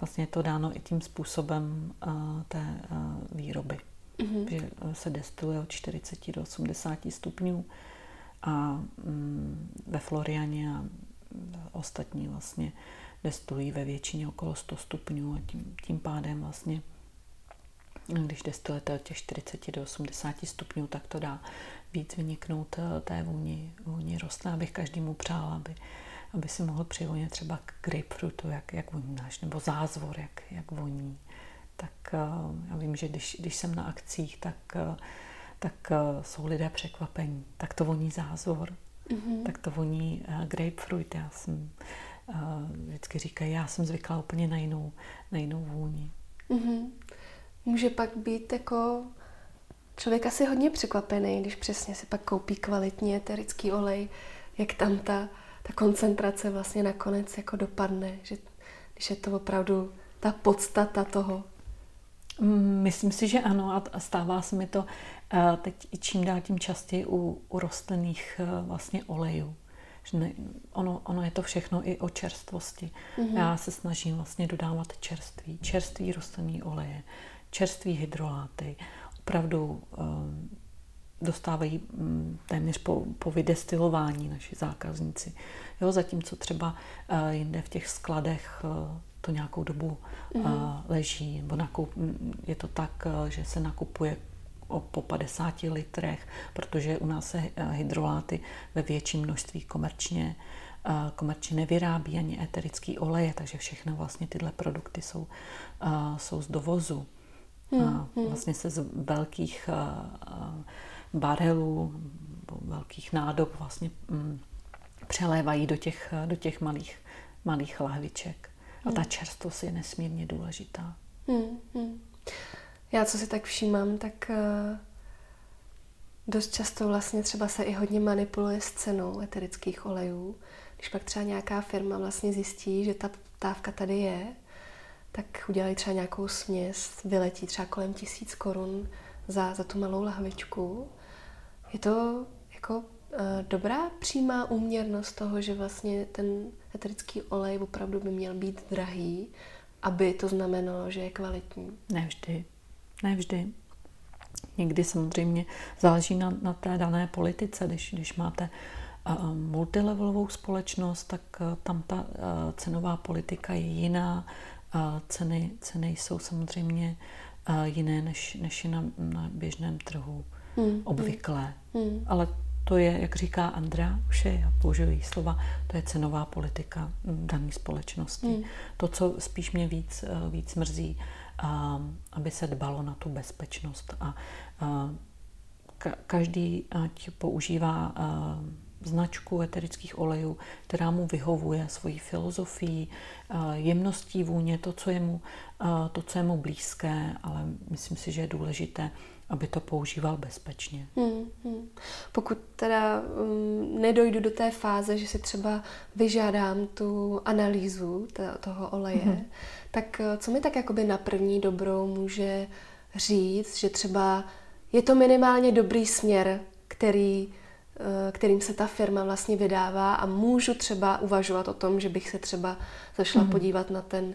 vlastně je to dáno i tím způsobem uh, té uh, výroby. Mm-hmm. Že eh, se destiluje od 40 do 80 stupňů a um, ve Florianě a ostatní vlastně destilují ve většině okolo 100 stupňů a tím, tím pádem vlastně když destilujete od těch 40 do 80 stupňů, tak to dá víc vyniknout té vůni, vůni rostlin, abych každému přála, aby aby si mohl přivonit třeba k grapefruitu, jak, jak voníš, nebo zázvor, jak, jak voní. Tak uh, já vím, že když, když jsem na akcích, tak, uh, tak jsou lidé překvapení. Tak to voní zázvor, mm-hmm. tak to voní grapefruit. Já jsem vždycky říkají, já jsem zvykla úplně na jinou, na jinou vůni. Mm-hmm. Může pak být jako člověk asi hodně překvapený, když přesně si pak koupí kvalitní eterický olej, jak tam ta ta koncentrace vlastně nakonec jako dopadne, že když je to opravdu ta podstata toho. Mm, myslím si, že ano a stává se mi to eh, teď i čím dál tím častěji u, u rostlinných eh, vlastně olejů. Že ne, ono, ono je to všechno i o čerstvosti. Mm-hmm. Já se snažím vlastně dodávat čerství, čerstvý rostlinný oleje, čerstvý hydroláty, opravdu um, dostávají mm, téměř po, po vydestilování naši zákazníci. Jo, zatímco třeba uh, jinde v těch skladech uh, to nějakou dobu uh, mm. leží, nebo nakup, mm, je to tak, uh, že se nakupuje po 50 litrech, protože u nás se hydroláty ve větším množství komerčně komerčně nevyrábí ani eterický oleje, takže všechny vlastně tyhle produkty jsou, jsou z dovozu. Hmm, hmm. Vlastně se z velkých barelů, velkých nádob vlastně mm, přelévají do těch, do těch malých, malých lahviček. A ta hmm. čerstvost je nesmírně důležitá. Hmm, hmm. Já, co si tak všímám, tak uh, dost často vlastně třeba se i hodně manipuluje s cenou eterických olejů. Když pak třeba nějaká firma vlastně zjistí, že ta poptávka tady je, tak udělají třeba nějakou směs, vyletí třeba kolem tisíc korun za, za tu malou lahvičku. Je to jako uh, dobrá přímá úměrnost toho, že vlastně ten eterický olej opravdu by měl být drahý, aby to znamenalo, že je kvalitní? Nevždy. Nevždy. Někdy samozřejmě záleží na, na té dané politice. Když, když máte uh, multilevelovou společnost, tak uh, tam ta uh, cenová politika je jiná. Ceny, ceny jsou samozřejmě jiné, než, než je na, na běžném trhu hmm. obvyklé. Hmm. Ale to je, jak říká Andra, už je, já použiju její slova, to je cenová politika dané společnosti. Hmm. To, co spíš mě víc, víc mrzí, aby se dbalo na tu bezpečnost. A každý ať používá značku eterických olejů, která mu vyhovuje svojí filozofií, jemností vůně, to, co je mu, to, co je mu blízké, ale myslím si, že je důležité, aby to používal bezpečně. Hmm, hmm. Pokud teda um, nedojdu do té fáze, že si třeba vyžádám tu analýzu toho oleje, hmm. tak eh, co mi tak jakoby na první dobrou může říct, že třeba je to minimálně dobrý směr, který, eh, kterým se ta firma vlastně vydává a můžu třeba uvažovat o tom, že bych se třeba zašla hmm. podívat na, ten,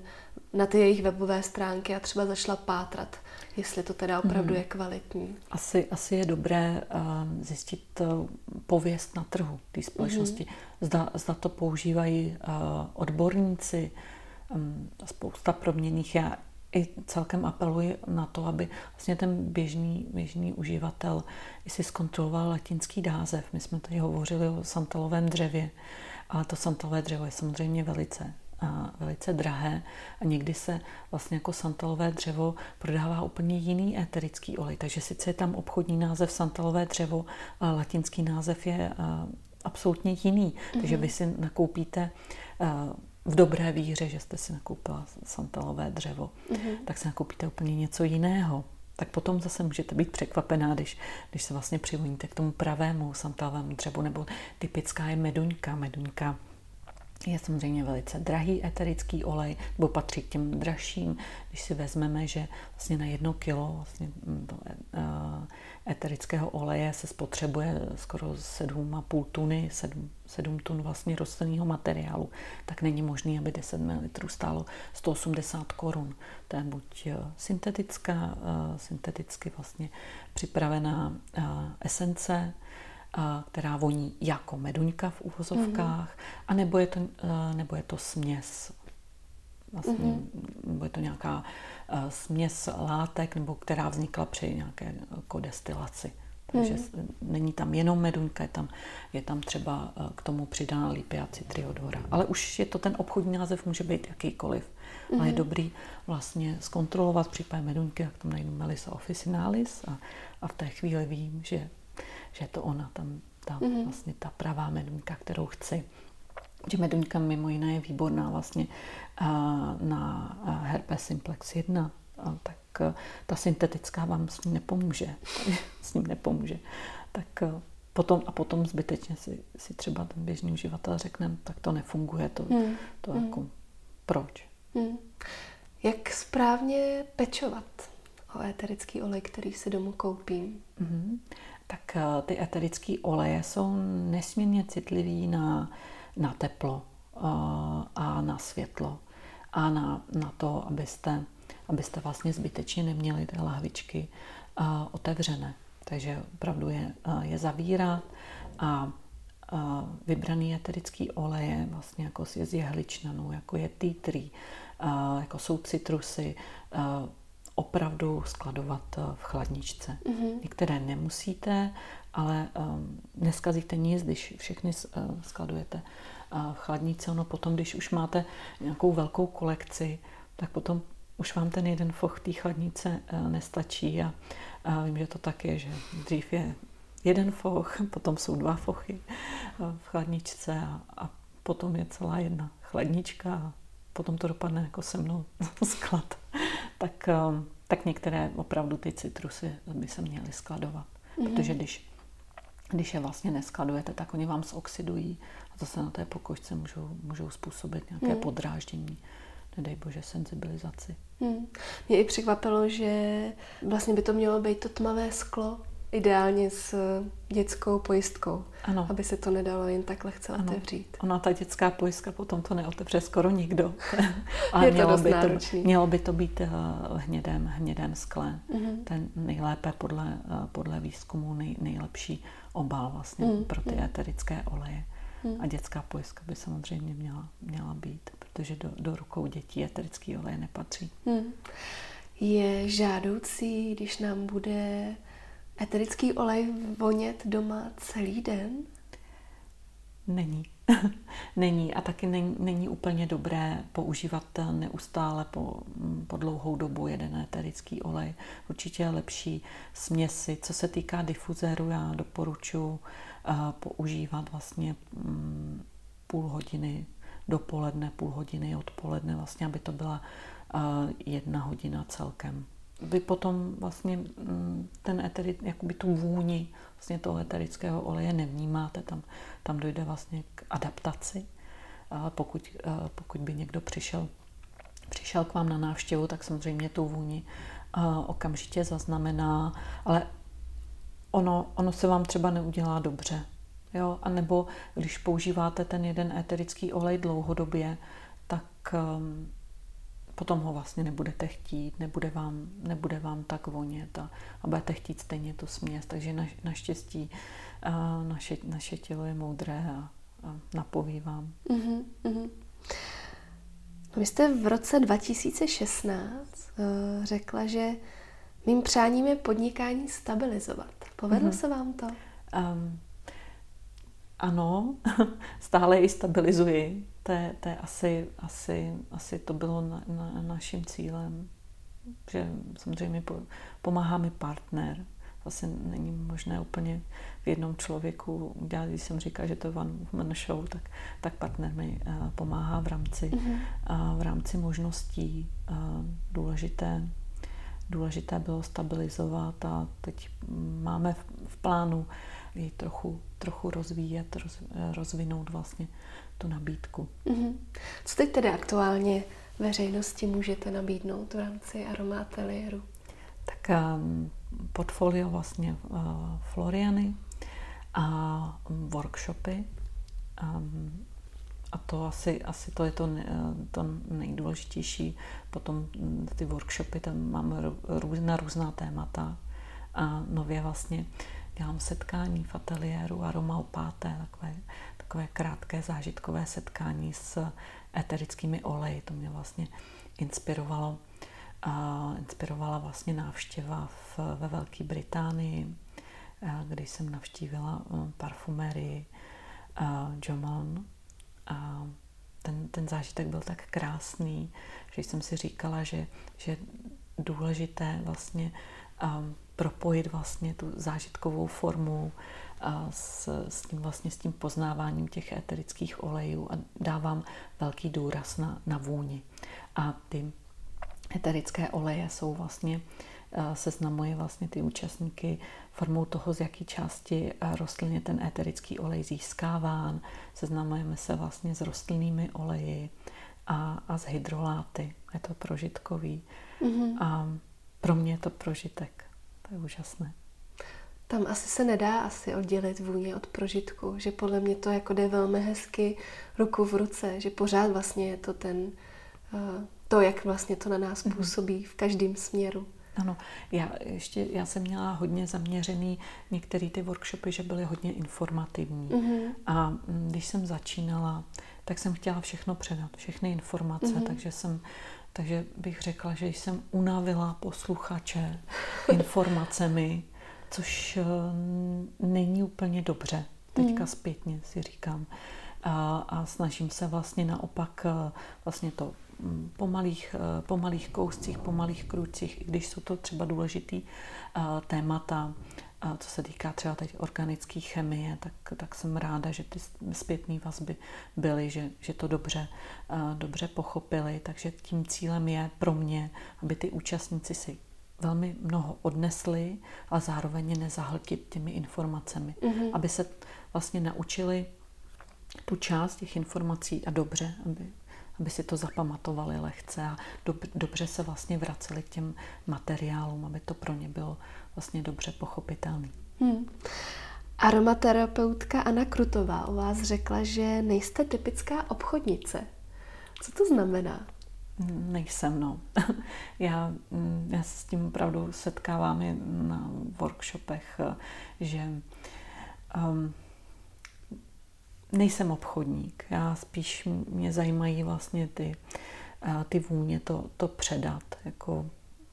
na ty jejich webové stránky a třeba zašla pátrat jestli to teda opravdu hmm. je kvalitní. Asi, asi je dobré uh, zjistit uh, pověst na trhu té společnosti. Hmm. Zda, zda to používají uh, odborníci, um, spousta proměných. Já i celkem apeluji na to, aby vlastně ten běžný, běžný uživatel si zkontroloval latinský název. My jsme tady hovořili o santalovém dřevě, ale to santalové dřevo je samozřejmě velice velice drahé a někdy se vlastně jako santalové dřevo prodává úplně jiný eterický olej. Takže sice je tam obchodní název santalové dřevo, ale latinský název je absolutně jiný. Mm-hmm. Takže vy si nakoupíte v dobré víře, že jste si nakoupila santalové dřevo, mm-hmm. tak si nakoupíte úplně něco jiného. Tak potom zase můžete být překvapená, když, když se vlastně přivoníte k tomu pravému santalovému dřevu, nebo typická je meduňka. Meduňka je samozřejmě velice drahý eterický olej, nebo patří k těm dražším. Když si vezmeme, že vlastně na jedno kilo vlastně mm, to, e, eterického oleje se spotřebuje skoro 7,5 tuny, 7, 7 tun vlastně rostlinného materiálu, tak není možné, aby 10 ml stálo 180 korun. To je buď e, syntetická, synteticky vlastně připravená esence, která voní jako meduňka v uvozovkách, mm-hmm. a nebo je to, nebo je to směs. Vlastně, mm-hmm. nebo je to nějaká směs látek, nebo která vznikla při nějaké kodestilaci. Takže mm-hmm. není tam jenom meduňka, je tam, je tam třeba k tomu přidána lipia citriodora. Ale už je to ten obchodní název, může být jakýkoliv. Mm-hmm. Ale je mhm. dobrý vlastně zkontrolovat v případě meduňky, jak tam najdu Melissa officinalis a, a v té chvíli vím, že že je to ona, tam ta, mm-hmm. vlastně ta pravá meduňka, kterou chci. Že meduňka mimo jiné je výborná vlastně na herpes simplex 1, tak ta syntetická vám s ním nepomůže. s ním nepomůže. Tak potom a potom zbytečně si, si třeba ten běžný uživatel řekne, tak to nefunguje, to, hmm. to jako proč. Hmm. Jak správně pečovat o éterický olej, který si domů koupím? Hmm tak eh, ty eterické oleje jsou nesmírně citlivý na, na teplo eh, a na světlo a na, na to, abyste, abyste vlastně zbytečně neměli ty lahvičky eh, otevřené. Takže opravdu je, je zavírat a vybraný eterický oleje, vlastně jako je z jehličnanů, jako je tea tree, jako jsou citrusy, opravdu skladovat eh, v chladničce. Mm-hmm. Některé nemusíte, ale um, neskazíte nic, když všechny uh, skladujete uh, v chladnici. Ono potom, když už máte nějakou velkou kolekci, tak potom už vám ten jeden foch té chladnice uh, nestačí a, a vím, že to tak je, že dřív je jeden foch, potom jsou dva fochy v chladničce a, a potom je celá jedna chladnička a potom to dopadne jako se mnou sklad. Tak, um, tak některé opravdu ty citrusy by se měly skladovat. Mm-hmm. Protože když, když je vlastně neskladujete, tak oni vám zoxidují a zase na té pokožce můžou, můžou způsobit nějaké mm. podráždění nedej bože, senzibilizaci. Hmm. Mě i překvapilo, že vlastně by to mělo být to tmavé sklo, Ideálně s dětskou pojistkou, ano. aby se to nedalo jen tak lehce ano. otevřít. Ona ta dětská pojistka potom to neotevře skoro nikdo. Ale Je to mělo, by to, mělo by to být v eh, hnědém, hnědém skle. Mm-hmm. Ten nejlépe podle, eh, podle výzkumu nej, nejlepší obal vlastně mm-hmm. pro ty eterické oleje. Mm. A dětská pojistka by samozřejmě měla, měla být, protože do, do rukou dětí eterický olej nepatří. Mm. Je žádoucí, když nám bude eterický olej vonět doma celý den? Není. není a taky není, není úplně dobré používat neustále po, po dlouhou dobu jeden eterický olej. Určitě je lepší směsi. Co se týká difuzéru, já doporučuji uh, používat vlastně um, půl hodiny dopoledne, půl hodiny odpoledne, vlastně, aby to byla uh, jedna hodina celkem vy potom vlastně mm, ten eteri, jakoby tu vůni vlastně toho eterického oleje nevnímáte, tam, tam dojde vlastně k adaptaci. Pokud, pokud by někdo přišel, přišel k vám na návštěvu, tak samozřejmě tu vůni okamžitě zaznamená, ale ono, ono se vám třeba neudělá dobře. Jo? A nebo když používáte ten jeden eterický olej dlouhodobě, tak um, potom ho vlastně nebudete chtít, nebude vám, nebude vám tak vonět a, a budete chtít stejně tu směs. Takže na, naštěstí a naše, naše tělo je moudré a, a napoví vám. Mm-hmm, mm-hmm. Vy jste v roce 2016 uh, řekla, že mým přáním je podnikání stabilizovat. Povedlo mm-hmm. se vám to? Um, ano, stále ji stabilizuji to je, to je asi, asi, asi to bylo na, na, naším cílem, že samozřejmě pomáhá mi partner. Zase není možné úplně v jednom člověku udělat, když jsem říkal, že to je one woman show, tak, tak partner mi uh, pomáhá v rámci, mm-hmm. uh, v rámci možností. Uh, důležité, důležité bylo stabilizovat a teď máme v, v plánu ji trochu, trochu rozvíjet, roz, rozvinout vlastně tu nabídku. Mm-hmm. Co teď tedy aktuálně veřejnosti můžete nabídnout v rámci aromateliéru? Tak um, portfolio vlastně uh, Floriany a workshopy. Um, a to asi, asi to je to, to nejdůležitější. Potom mm, ty workshopy, tam máme různá, různá témata. A nově vlastně dělám setkání v ateliéru aromaopáté, takové takové krátké zážitkové setkání s eterickými oleji. To mě vlastně inspirovalo. A inspirovala vlastně návštěva v, ve Velké Británii, kdy jsem navštívila parfumerii Jomon. A ten, ten zážitek byl tak krásný, že jsem si říkala, že, že důležité vlastně propojit vlastně tu zážitkovou formu a s, s tím vlastně s tím poznáváním těch eterických olejů a dávám velký důraz na, na vůni. A ty eterické oleje jsou vlastně seznamuje vlastně ty účastníky formou toho, z jaké části rostlin je ten eterický olej získáván. Seznamujeme se vlastně s rostlinnými oleji a, a s hydroláty. Je to prožitkový. Mm-hmm. A pro mě je to prožitek. To je úžasné. Tam asi se nedá asi oddělit vůně od prožitku, že podle mě to jako jde velmi hezky ruku v ruce, že pořád vlastně je to ten, eh, to, jak vlastně to na nás mhm. působí v každém směru. Ano, já ještě, já jsem měla hodně zaměřený některé ty workshopy, že byly hodně informativní. Mm-hmm. A mm, když jsem začínala, tak jsem chtěla všechno předat, všechny informace, mm-hmm. takže jsem Takže bych řekla, že jsem unavila posluchače informacemi, což eh, není úplně dobře. Teďka mm. zpětně si říkám. A, a snažím se vlastně naopak eh, vlastně to mm, po malých, eh, po malých kouscích, po malých krucích, i když jsou to třeba důležitý témata, co se týká třeba teď organické chemie, tak, tak jsem ráda, že ty zpětné vazby byly, že, že to dobře, dobře pochopili. Takže tím cílem je pro mě, aby ty účastníci si velmi mnoho odnesli, ale zároveň je nezahltit těmi informacemi, mm-hmm. aby se vlastně naučili tu část těch informací a dobře, aby, aby si to zapamatovali lehce a dob, dobře se vlastně vraceli k těm materiálům, aby to pro ně bylo vlastně dobře pochopitelné. Hmm. Aromaterapeutka Anna Krutová o vás řekla, že nejste typická obchodnice. Co to znamená? Nejsem, no. já, mm, já se s tím opravdu setkávám i na workshopech, že um, nejsem obchodník. Já spíš mě zajímají vlastně ty, uh, ty vůně, to, to předat. Jako,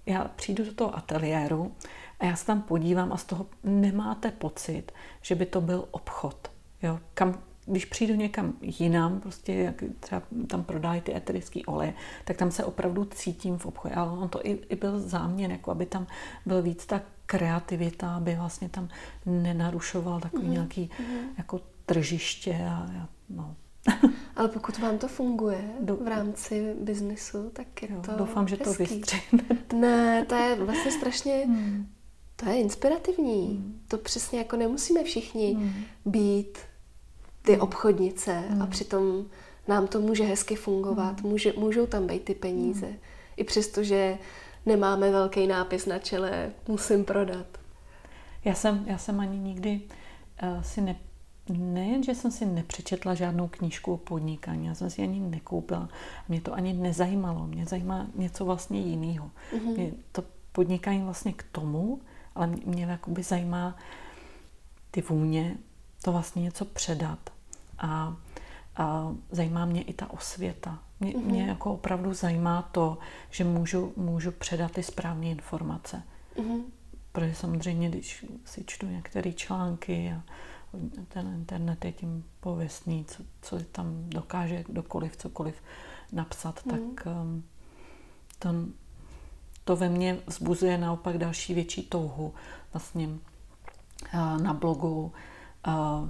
já přijdu do toho ateliéru a já se tam podívám a z toho nemáte pocit, že by to byl obchod. Jo? Kam, když přijdu někam jinam, prostě jak třeba tam prodají ty eterické oleje, tak tam se opravdu cítím v obchodě. Ale on to i, i byl záměr, jako aby tam byl víc ta kreativita, aby vlastně tam nenarušoval takový mm-hmm. nějaký mm-hmm. jako tržiště a, a no. Ale pokud vám to funguje Do, v rámci biznesu, tak je jo, to Doufám, hezký. že to vystřihnete. Ne, to je vlastně strašně, hmm. to je inspirativní. Hmm. To přesně jako nemusíme všichni hmm. být ty hmm. obchodnice hmm. a přitom nám to může hezky fungovat, hmm. může, můžou tam být ty peníze. Hmm. I přesto, že nemáme velký nápis na čele, musím prodat. Já jsem, já jsem ani nikdy uh, si ne, nejen, že jsem si nepřečetla žádnou knížku o podnikání, já jsem si ani nekoupila. Mě to ani nezajímalo. Mě zajímá něco vlastně jiného. Mm-hmm. Mě to podnikání vlastně k tomu, ale mě, mě jakoby zajímá ty vůně, to vlastně něco předat. A, a zajímá mě i ta osvěta. Mě, mm-hmm. mě jako opravdu zajímá to, že můžu, můžu předat ty správné informace. Mm-hmm. Protože samozřejmě, když si čtu některé články a ten internet je tím pověstný, co, co tam dokáže kdokoliv, cokoliv napsat, mm. tak um, to, to ve mně vzbuzuje naopak další větší touhu vlastně uh, na blogu uh,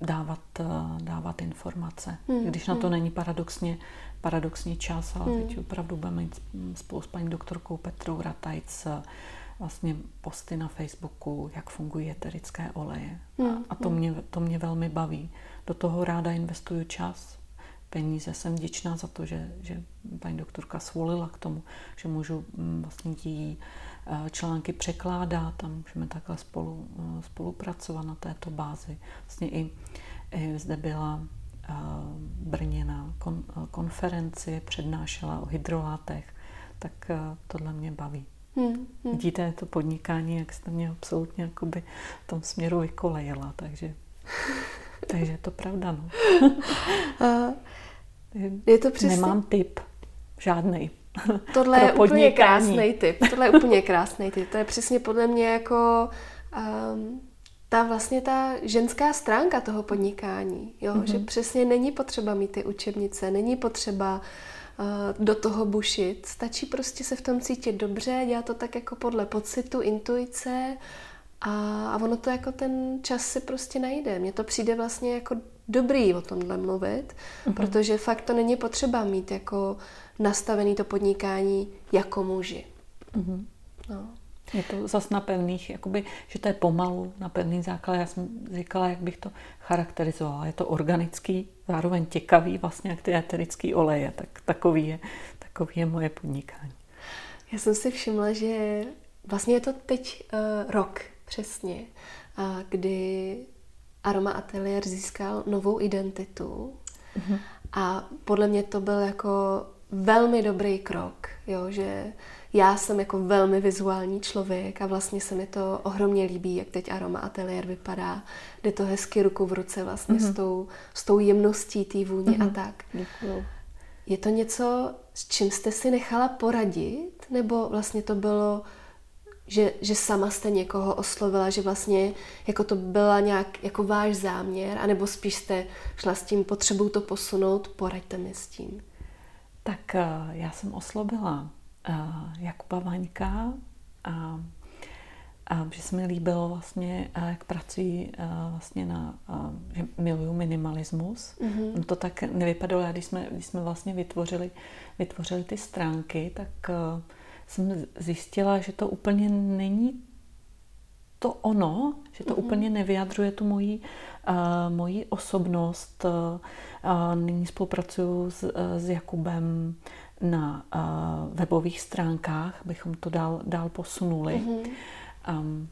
dávat, uh, dávat informace. Mm. Když na to mm. není paradoxně, paradoxně čas, ale mm. teď opravdu budeme mít spolu s paní doktorkou Petrou Ratajc vlastně posty na Facebooku, jak fungují eterické oleje. Hmm. A to, hmm. mě, to mě velmi baví. Do toho ráda investuju čas, peníze. Jsem vděčná za to, že, že paní doktorka svolila k tomu, že můžu mm, vlastně eh, články překládat a můžeme takhle spolu, eh, spolupracovat na této bázi. Vlastně i, i zde byla eh, Brně na kon, konferenci, přednášela o hydrolátech, tak tohle mě baví. Hmm, hmm. Vidíte to podnikání, jak jste mě absolutně jakoby v tom směru vykolejila, takže, takže je to pravda. No. je to přesně... Nemám tip, žádný. Tohle je úplně krásný tip. Tohle je úplně krásný tip. To je přesně podle mě jako um, ta vlastně ta ženská stránka toho podnikání. Jo? Mm-hmm. Že přesně není potřeba mít ty učebnice, není potřeba uh, do toho bušit. Stačí prostě se v tom cítit dobře, dělat to tak jako podle pocitu, intuice a, a ono to jako ten čas si prostě najde. Mně to přijde vlastně jako dobrý o tomhle mluvit, uh-huh. protože fakt to není potřeba mít jako nastavený to podnikání jako muži. Uh-huh. No. Je to zas na pevných, jakoby, že to je pomalu na pevný základ. Já jsem říkala, jak bych to charakterizovala. Je to organický, zároveň těkavý, vlastně jak ty eterické oleje. Tak takový je, takový je moje podnikání. Já jsem si všimla, že vlastně je to teď uh, rok přesně, uh, kdy Aroma Atelier získal novou identitu. Uh-huh. A podle mě to byl jako velmi dobrý krok, jo, že já jsem jako velmi vizuální člověk a vlastně se mi to ohromně líbí, jak teď Aroma Atelier vypadá. Jde to hezky ruku v ruce vlastně mm-hmm. s, tou, s tou jemností té vůně mm-hmm. a tak. Děkuju. Je to něco, s čím jste si nechala poradit? Nebo vlastně to bylo, že, že sama jste někoho oslovila, že vlastně jako to byla nějak jako váš záměr, anebo spíš jste šla s tím potřebou to posunout, poraďte mi s tím. Tak eh, já jsem oslovila eh, Jakuba Vaňka a a že se mi líbilo vlastně, jak pracují vlastně na, že miluju minimalismus. Mm-hmm. To tak nevypadalo, když jsme, když jsme vlastně vytvořili, vytvořili ty stránky, tak jsem zjistila, že to úplně není to ono, že to mm-hmm. úplně nevyjadřuje tu moji, uh, moji osobnost. Uh, nyní spolupracuju s, uh, s Jakubem na uh, webových stránkách, bychom to dál, dál posunuli. Mm-hmm. Um,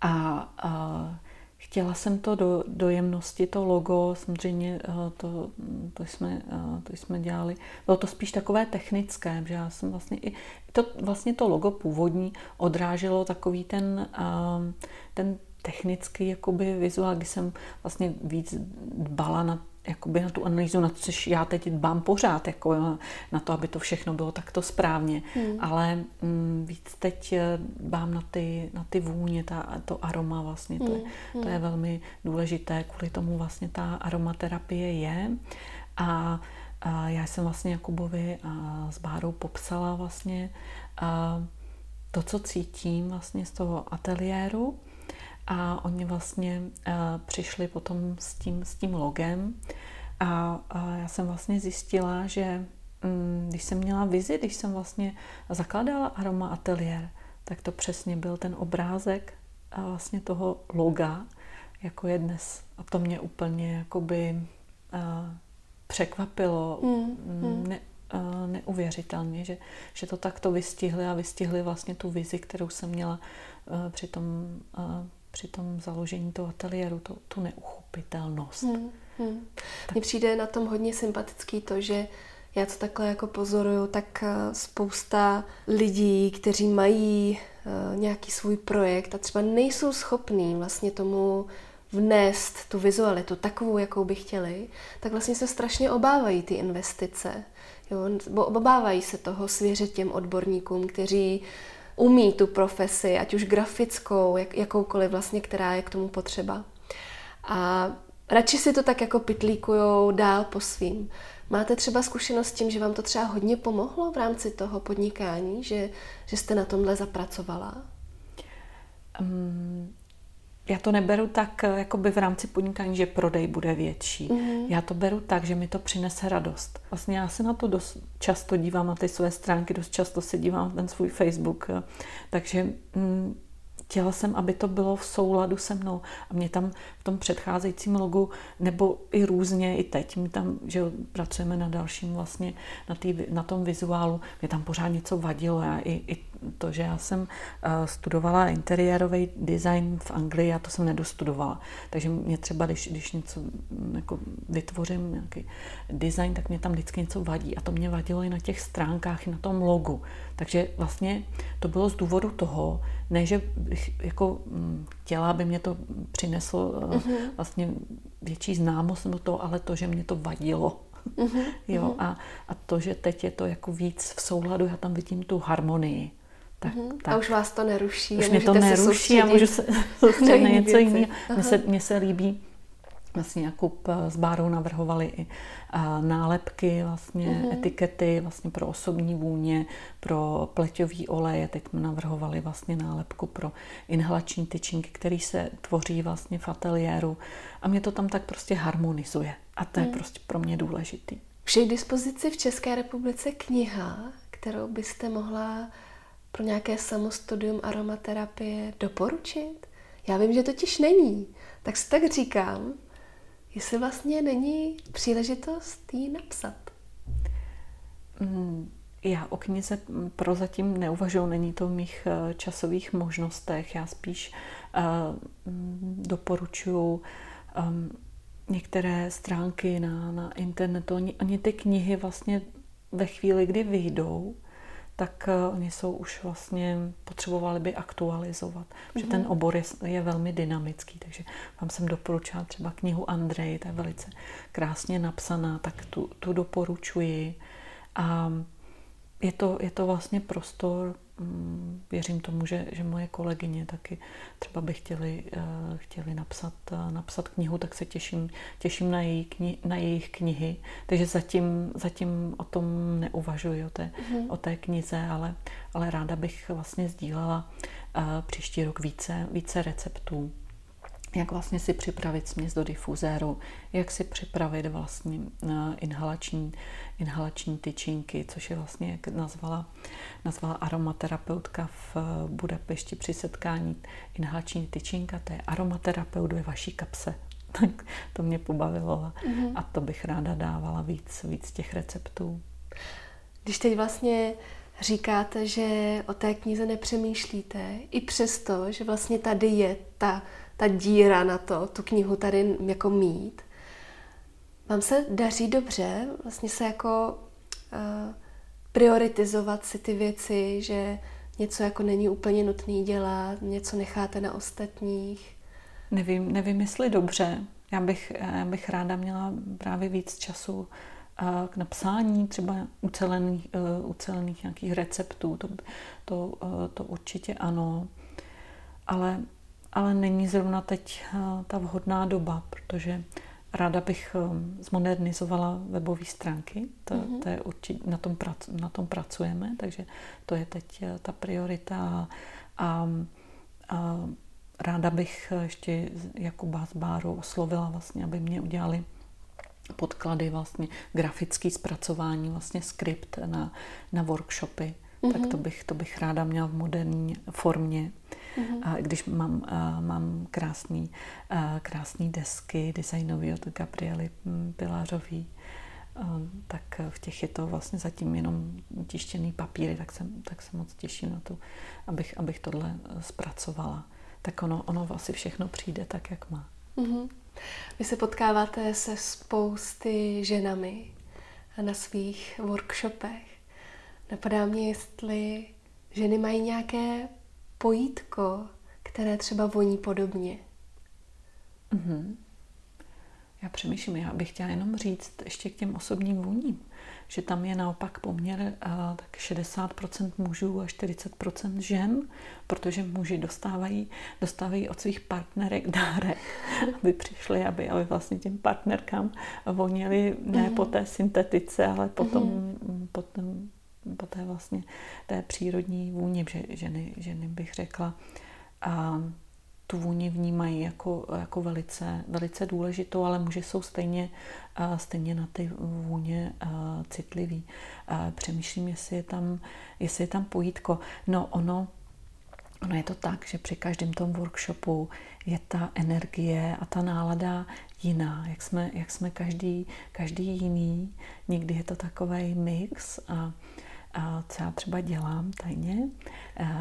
a, a chtěla jsem to do, do jemnosti, to logo, samozřejmě eh, to, to, jsme, eh, to jsme dělali. Bylo to spíš takové technické, že já jsem vlastně i to, vlastně to logo původní odráželo takový ten, ehm, ten technický jakoby vizuál, kdy jsem vlastně víc dbala na jakoby na tu analýzu, na což já teď dbám pořád, jako na to, aby to všechno bylo takto správně. Hmm. Ale mm, víc teď eh, dbám na ty, na ty vůně, ta, to aroma vlastně, to, je, hmm. to je velmi důležité, kvůli tomu vlastně ta aromaterapie je. A, a já jsem vlastně Jakubovi a s Bárou popsala vlastně a to, co cítím vlastně z toho ateliéru, a oni vlastně uh, přišli potom s tím, s tím logem a, a já jsem vlastně zjistila, že um, když jsem měla vizi, když jsem vlastně zakládala Aroma Atelier, tak to přesně byl ten obrázek a vlastně toho loga, jako je dnes. A to mě úplně jakoby uh, překvapilo mm, mm. Ne, uh, neuvěřitelně, že, že to takto vystihli a vystihli vlastně tu vizi, kterou jsem měla při tom uh, při tom založení toho ateliéru, to, tu neuchopitelnost. Hmm, hmm. Mně přijde na tom hodně sympatický to, že já to takhle jako pozoruju, tak eh, spousta lidí, kteří mají nějaký svůj projekt a třeba nejsou schopní vlastně tomu vnést tu vizualitu takovou, jakou by chtěli, tak vlastně se strašně obávají ty investice. Jo? Obávají se toho svěřit těm odborníkům, kteří uh, umí tu profesi, ať už grafickou, jak, jakoukoliv vlastně, která je k tomu potřeba. A radši si to tak jako pitlíkujou dál po svým. Máte třeba zkušenost s tím, že vám to třeba hodně pomohlo v rámci toho podnikání, že, že jste na tomhle zapracovala? Um, já to neberu tak eh, jako by v rámci podnikání, že prodej bude větší. Mm-hmm. Já to beru tak, že mi to přinese radost. Vlastně já se na to dost často dívám, na ty své stránky, dost často se dívám na ten svůj Facebook, eh, takže mm, chtěla jsem, aby to bylo v souladu se mnou. A mě tam v tom předcházejícím logu, nebo i různě, i teď, my tam, že pracujeme na dalším vlastně, na, tý, na tom vizuálu, mě tam pořád něco vadilo. Já i, i to, že já jsem uh, studovala interiérový design v Anglii, a to jsem nedostudovala. Takže mě třeba, když, když něco mm, jako vytvořím, nějaký design, tak mě tam vždycky něco vadí. A to mě vadilo i na těch stránkách, i na tom logu. Takže vlastně to bylo z důvodu toho, ne, že bych jako mm, chtěla, aby mě to přineslo uh-huh. vlastně větší známost nebo to, ale to, že mě to vadilo. Uh-huh. jo, uh-huh. a, a to, že teď je to jako víc v souladu, já tam vidím tu harmonii. Tak, uh-huh. tak. A už vás to neruší. Už mě to neruší a můžu se soustředit na něco jiného. Mně se, mně se líbí vlastně Jakub eh, s Bárou navrhovali i eh, nálepky, vlastně mm-hmm. etikety vlastně pro osobní vůně, pro pleťový oleje. Teď jsme navrhovali vlastně nálepku pro inhalační tyčinky, který se tvoří vlastně v ateliéru a mě to tam tak prostě harmonizuje. A to je mm. prostě pro mě důležitý. Už je k dispozici v České republice kniha, kterou byste mohla pro nějaké samostudium aromaterapie doporučit? Já vím, že totiž není. Tak si tak říkám, jestli vlastně není příležitost jí napsat. Mm, já o knize prozatím neuvažuji, není to v mých eh, časových možnostech. Já spíš uh, doporučuji um, některé stránky na, na internetu. Oni, oni ty knihy vlastně ve chvíli, kdy vyjdou, tak uh, oni jsou už vlastně, potřebovali by aktualizovat. Mm-hmm. Protože ten mhm. obor je, je velmi dynamický, takže vám jsem doporučila třeba knihu Andrej, ta je velice krásně napsaná, tak tu, tu doporučuji. A je to, je to vlastně prostor Mm, věřím tomu, že, že moje kolegyně taky třeba by chtěli, eh, chtěli napsat, eh, napsat knihu, tak se těším, těším na, její kni, na jejich knihy. Takže zatím, zatím o tom neuvažuji, o té, mm. o té knize, ale, ale ráda bych vlastně sdílela eh, příští rok více, více receptů jak vlastně si připravit směs do difuzéru, jak si připravit vlastně inhalační, inhalační tyčinky, což je vlastně, jak nazvala, nazvala aromaterapeutka v Budapešti při setkání inhalační tyčinka, to je aromaterapeut ve vaší kapse. Tak to mě pobavilo mm-hmm. a to bych ráda dávala víc, víc těch receptů. Když teď vlastně říkáte, že o té knize nepřemýšlíte, i přesto, že vlastně tady je ta ta díra na to, tu knihu tady jako mít. Vám se daří dobře vlastně se jako uh, prioritizovat si ty věci, že něco jako není úplně nutný dělat, něco necháte na ostatních. Nevím, nevím jestli dobře. Já bych, já bych ráda měla právě víc času eh, k napsání třeba ucelených, ucelených nějakých receptů. To, to, to určitě ano. Ale ale není zrovna teď eh, ta vhodná doba, protože ráda bych eh, zmodernizovala webové stránky, to, mm-hmm. to je určitě, na tom, prac, na tom pracujeme, takže to je teď eh, ta priorita a, a ráda bych ještě Jakuba z Báru oslovila vlastně, aby mě udělali podklady, vlastně grafické zpracování, vlastně skript na, na workshopy, mm-hmm. tak to bych, to bych ráda měla v moderní formě. Mm-hmm. A když mám, mám krásný, krásný desky designový od Gabriely Pilářový, tak v těch je to vlastně zatím jenom tištěný papíry, tak se, tak se moc těším na to, abych, abych tohle zpracovala. Tak ono, ono asi všechno přijde tak, jak má. Mm-hmm. Vy se potkáváte se spousty ženami na svých workshopech. Napadá mě, jestli ženy mají nějaké pojítko, které třeba voní podobně. Mm-hmm. Já přemýšlím, já bych chtěla jenom říct ještě k těm osobním vůním, že tam je naopak poměr uh, tak 60% mužů a 40% žen, protože muži dostávají, dostávají od svých partnerek dárek, aby přišli, aby, aby vlastně těm partnerkám vonili ne mm-hmm. po té syntetice, ale potom, mm-hmm. potom po té vlastně té přírodní vůni, že ženy, ženy bych řekla, a tu vůni vnímají jako, jako velice, velice důležitou, ale muži jsou stejně, stejně na ty vůně citliví. Přemýšlím, jestli je tam, jestli je tam pojítko. No ono, ono je to tak, že při každém tom workshopu je ta energie a ta nálada jiná, jak jsme, jak jsme každý, každý jiný. Někdy je to takový mix a a co já třeba dělám tajně,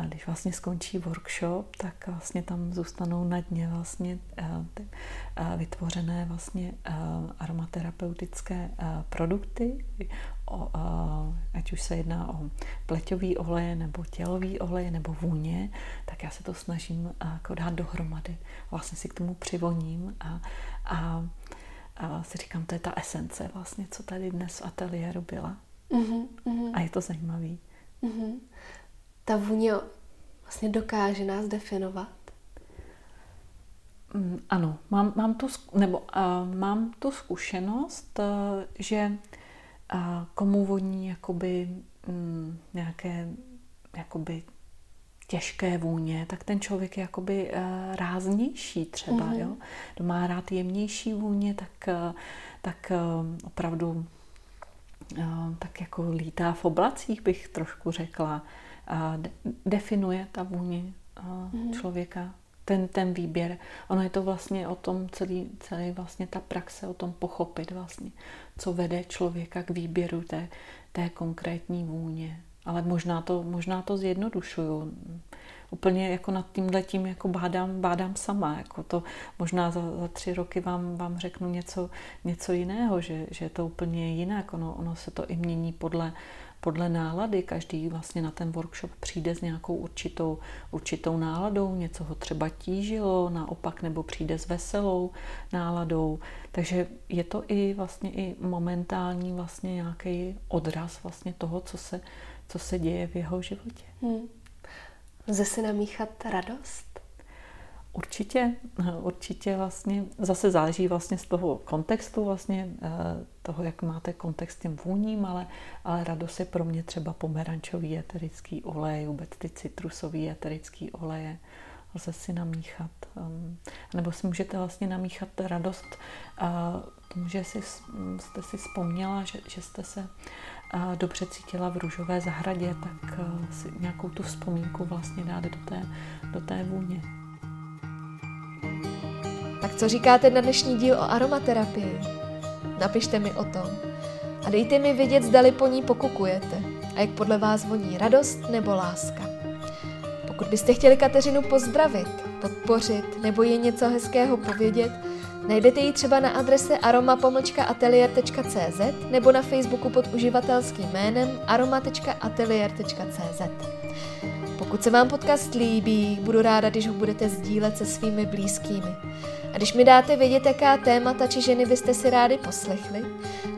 když vlastně skončí workshop, tak vlastně tam zůstanou na dně vlastně ty vytvořené vlastně aromaterapeutické produkty, ať už se jedná o pleťový olej, nebo tělový olej, nebo vůně, tak já se to snažím jako dát dohromady. Vlastně si k tomu přivoním a, a, a si říkám, to je ta esence vlastně, co tady dnes v ateliéru byla. Mm-hmm, A je to zajímavý. Mm-hmm. Ta vůně vlastně dokáže nás definovat. Mm, ano, mám, mám, tu, nebo, uh, mám tu zkušenost, uh, že uh, komu voní jakoby um, nějaké jakoby těžké vůně, tak ten člověk je jakoby uh, ráznější třeba, mm-hmm. jo. Kdo má rád jemnější vůně, tak, uh, tak uh, opravdu tak jako lítá v oblacích, bych trošku řekla. A definuje ta vůně mm-hmm. člověka, ten, ten výběr. Ono je to vlastně o tom celý, celý vlastně ta praxe, o tom pochopit vlastně, co vede člověka k výběru té, té konkrétní vůně. ale možná to, možná to zjednodušuju. Úplně jako nad tím letím jako bádám, bádám sama. Jako to možná za, za tři roky vám, vám řeknu něco, něco jiného, že, že je to úplně jinak. Ono, ono se to i mění podle, podle nálady. Každý vlastně na ten workshop přijde s nějakou určitou, určitou náladou, něco ho třeba tížilo, naopak, nebo přijde s veselou náladou. Takže je to i vlastně i momentální vlastně nějaký odraz vlastně toho, co se, co se děje v jeho životě. Hmm. Lze si namíchat radost? Určitě, určitě vlastně, zase záleží vlastně z toho kontextu vlastně, eh, toho, jak máte kontext s tím vůním, ale, ale radost je pro mě třeba pomerančový eterický olej, vůbec ty citrusový eterický oleje, lze si namíchat. Um, nebo si můžete vlastně namíchat radost tomu, že si, jste si vzpomněla, že, že jste se dobře cítila v růžové zahradě, tak si nějakou tu vzpomínku vlastně dát do té, do té vůně. Tak co říkáte na dnešní díl o aromaterapii? Napište mi o tom. A dejte mi vědět, zdali po ní pokukujete a jak podle vás voní radost nebo láska. Pokud byste chtěli Kateřinu pozdravit, podpořit nebo jen něco hezkého povědět, najdete ji třeba na adrese aroma-atelier.cz nebo na Facebooku pod uživatelským jménem aroma.atelier.cz. Pokud se vám podcast líbí, budu ráda, když ho budete sdílet se svými blízkými. A když mi dáte vědět, jaká témata či ženy byste si rádi poslechli,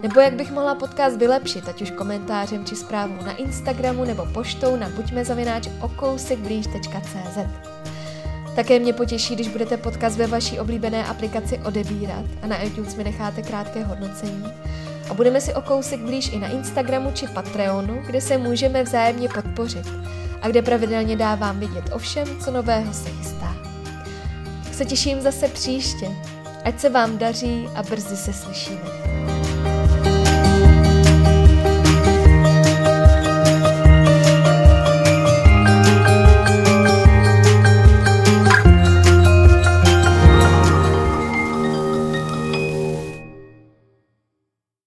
nebo jak bych mohla podcast vylepšit, ať už komentářem či zprávou na Instagramu nebo poštou na buďmezavináč okousekblíž.cz. Také mě potěší, když budete podcast ve vaší oblíbené aplikaci odebírat a na iTunes mi necháte krátké hodnocení. A budeme si o kousek blíž i na Instagramu či Patreonu, kde se můžeme vzájemně podpořit a kde pravidelně dávám vidět o všem, co nového se chystá. Tak se těším zase příště. Ať se vám daří a brzy se slyšíme.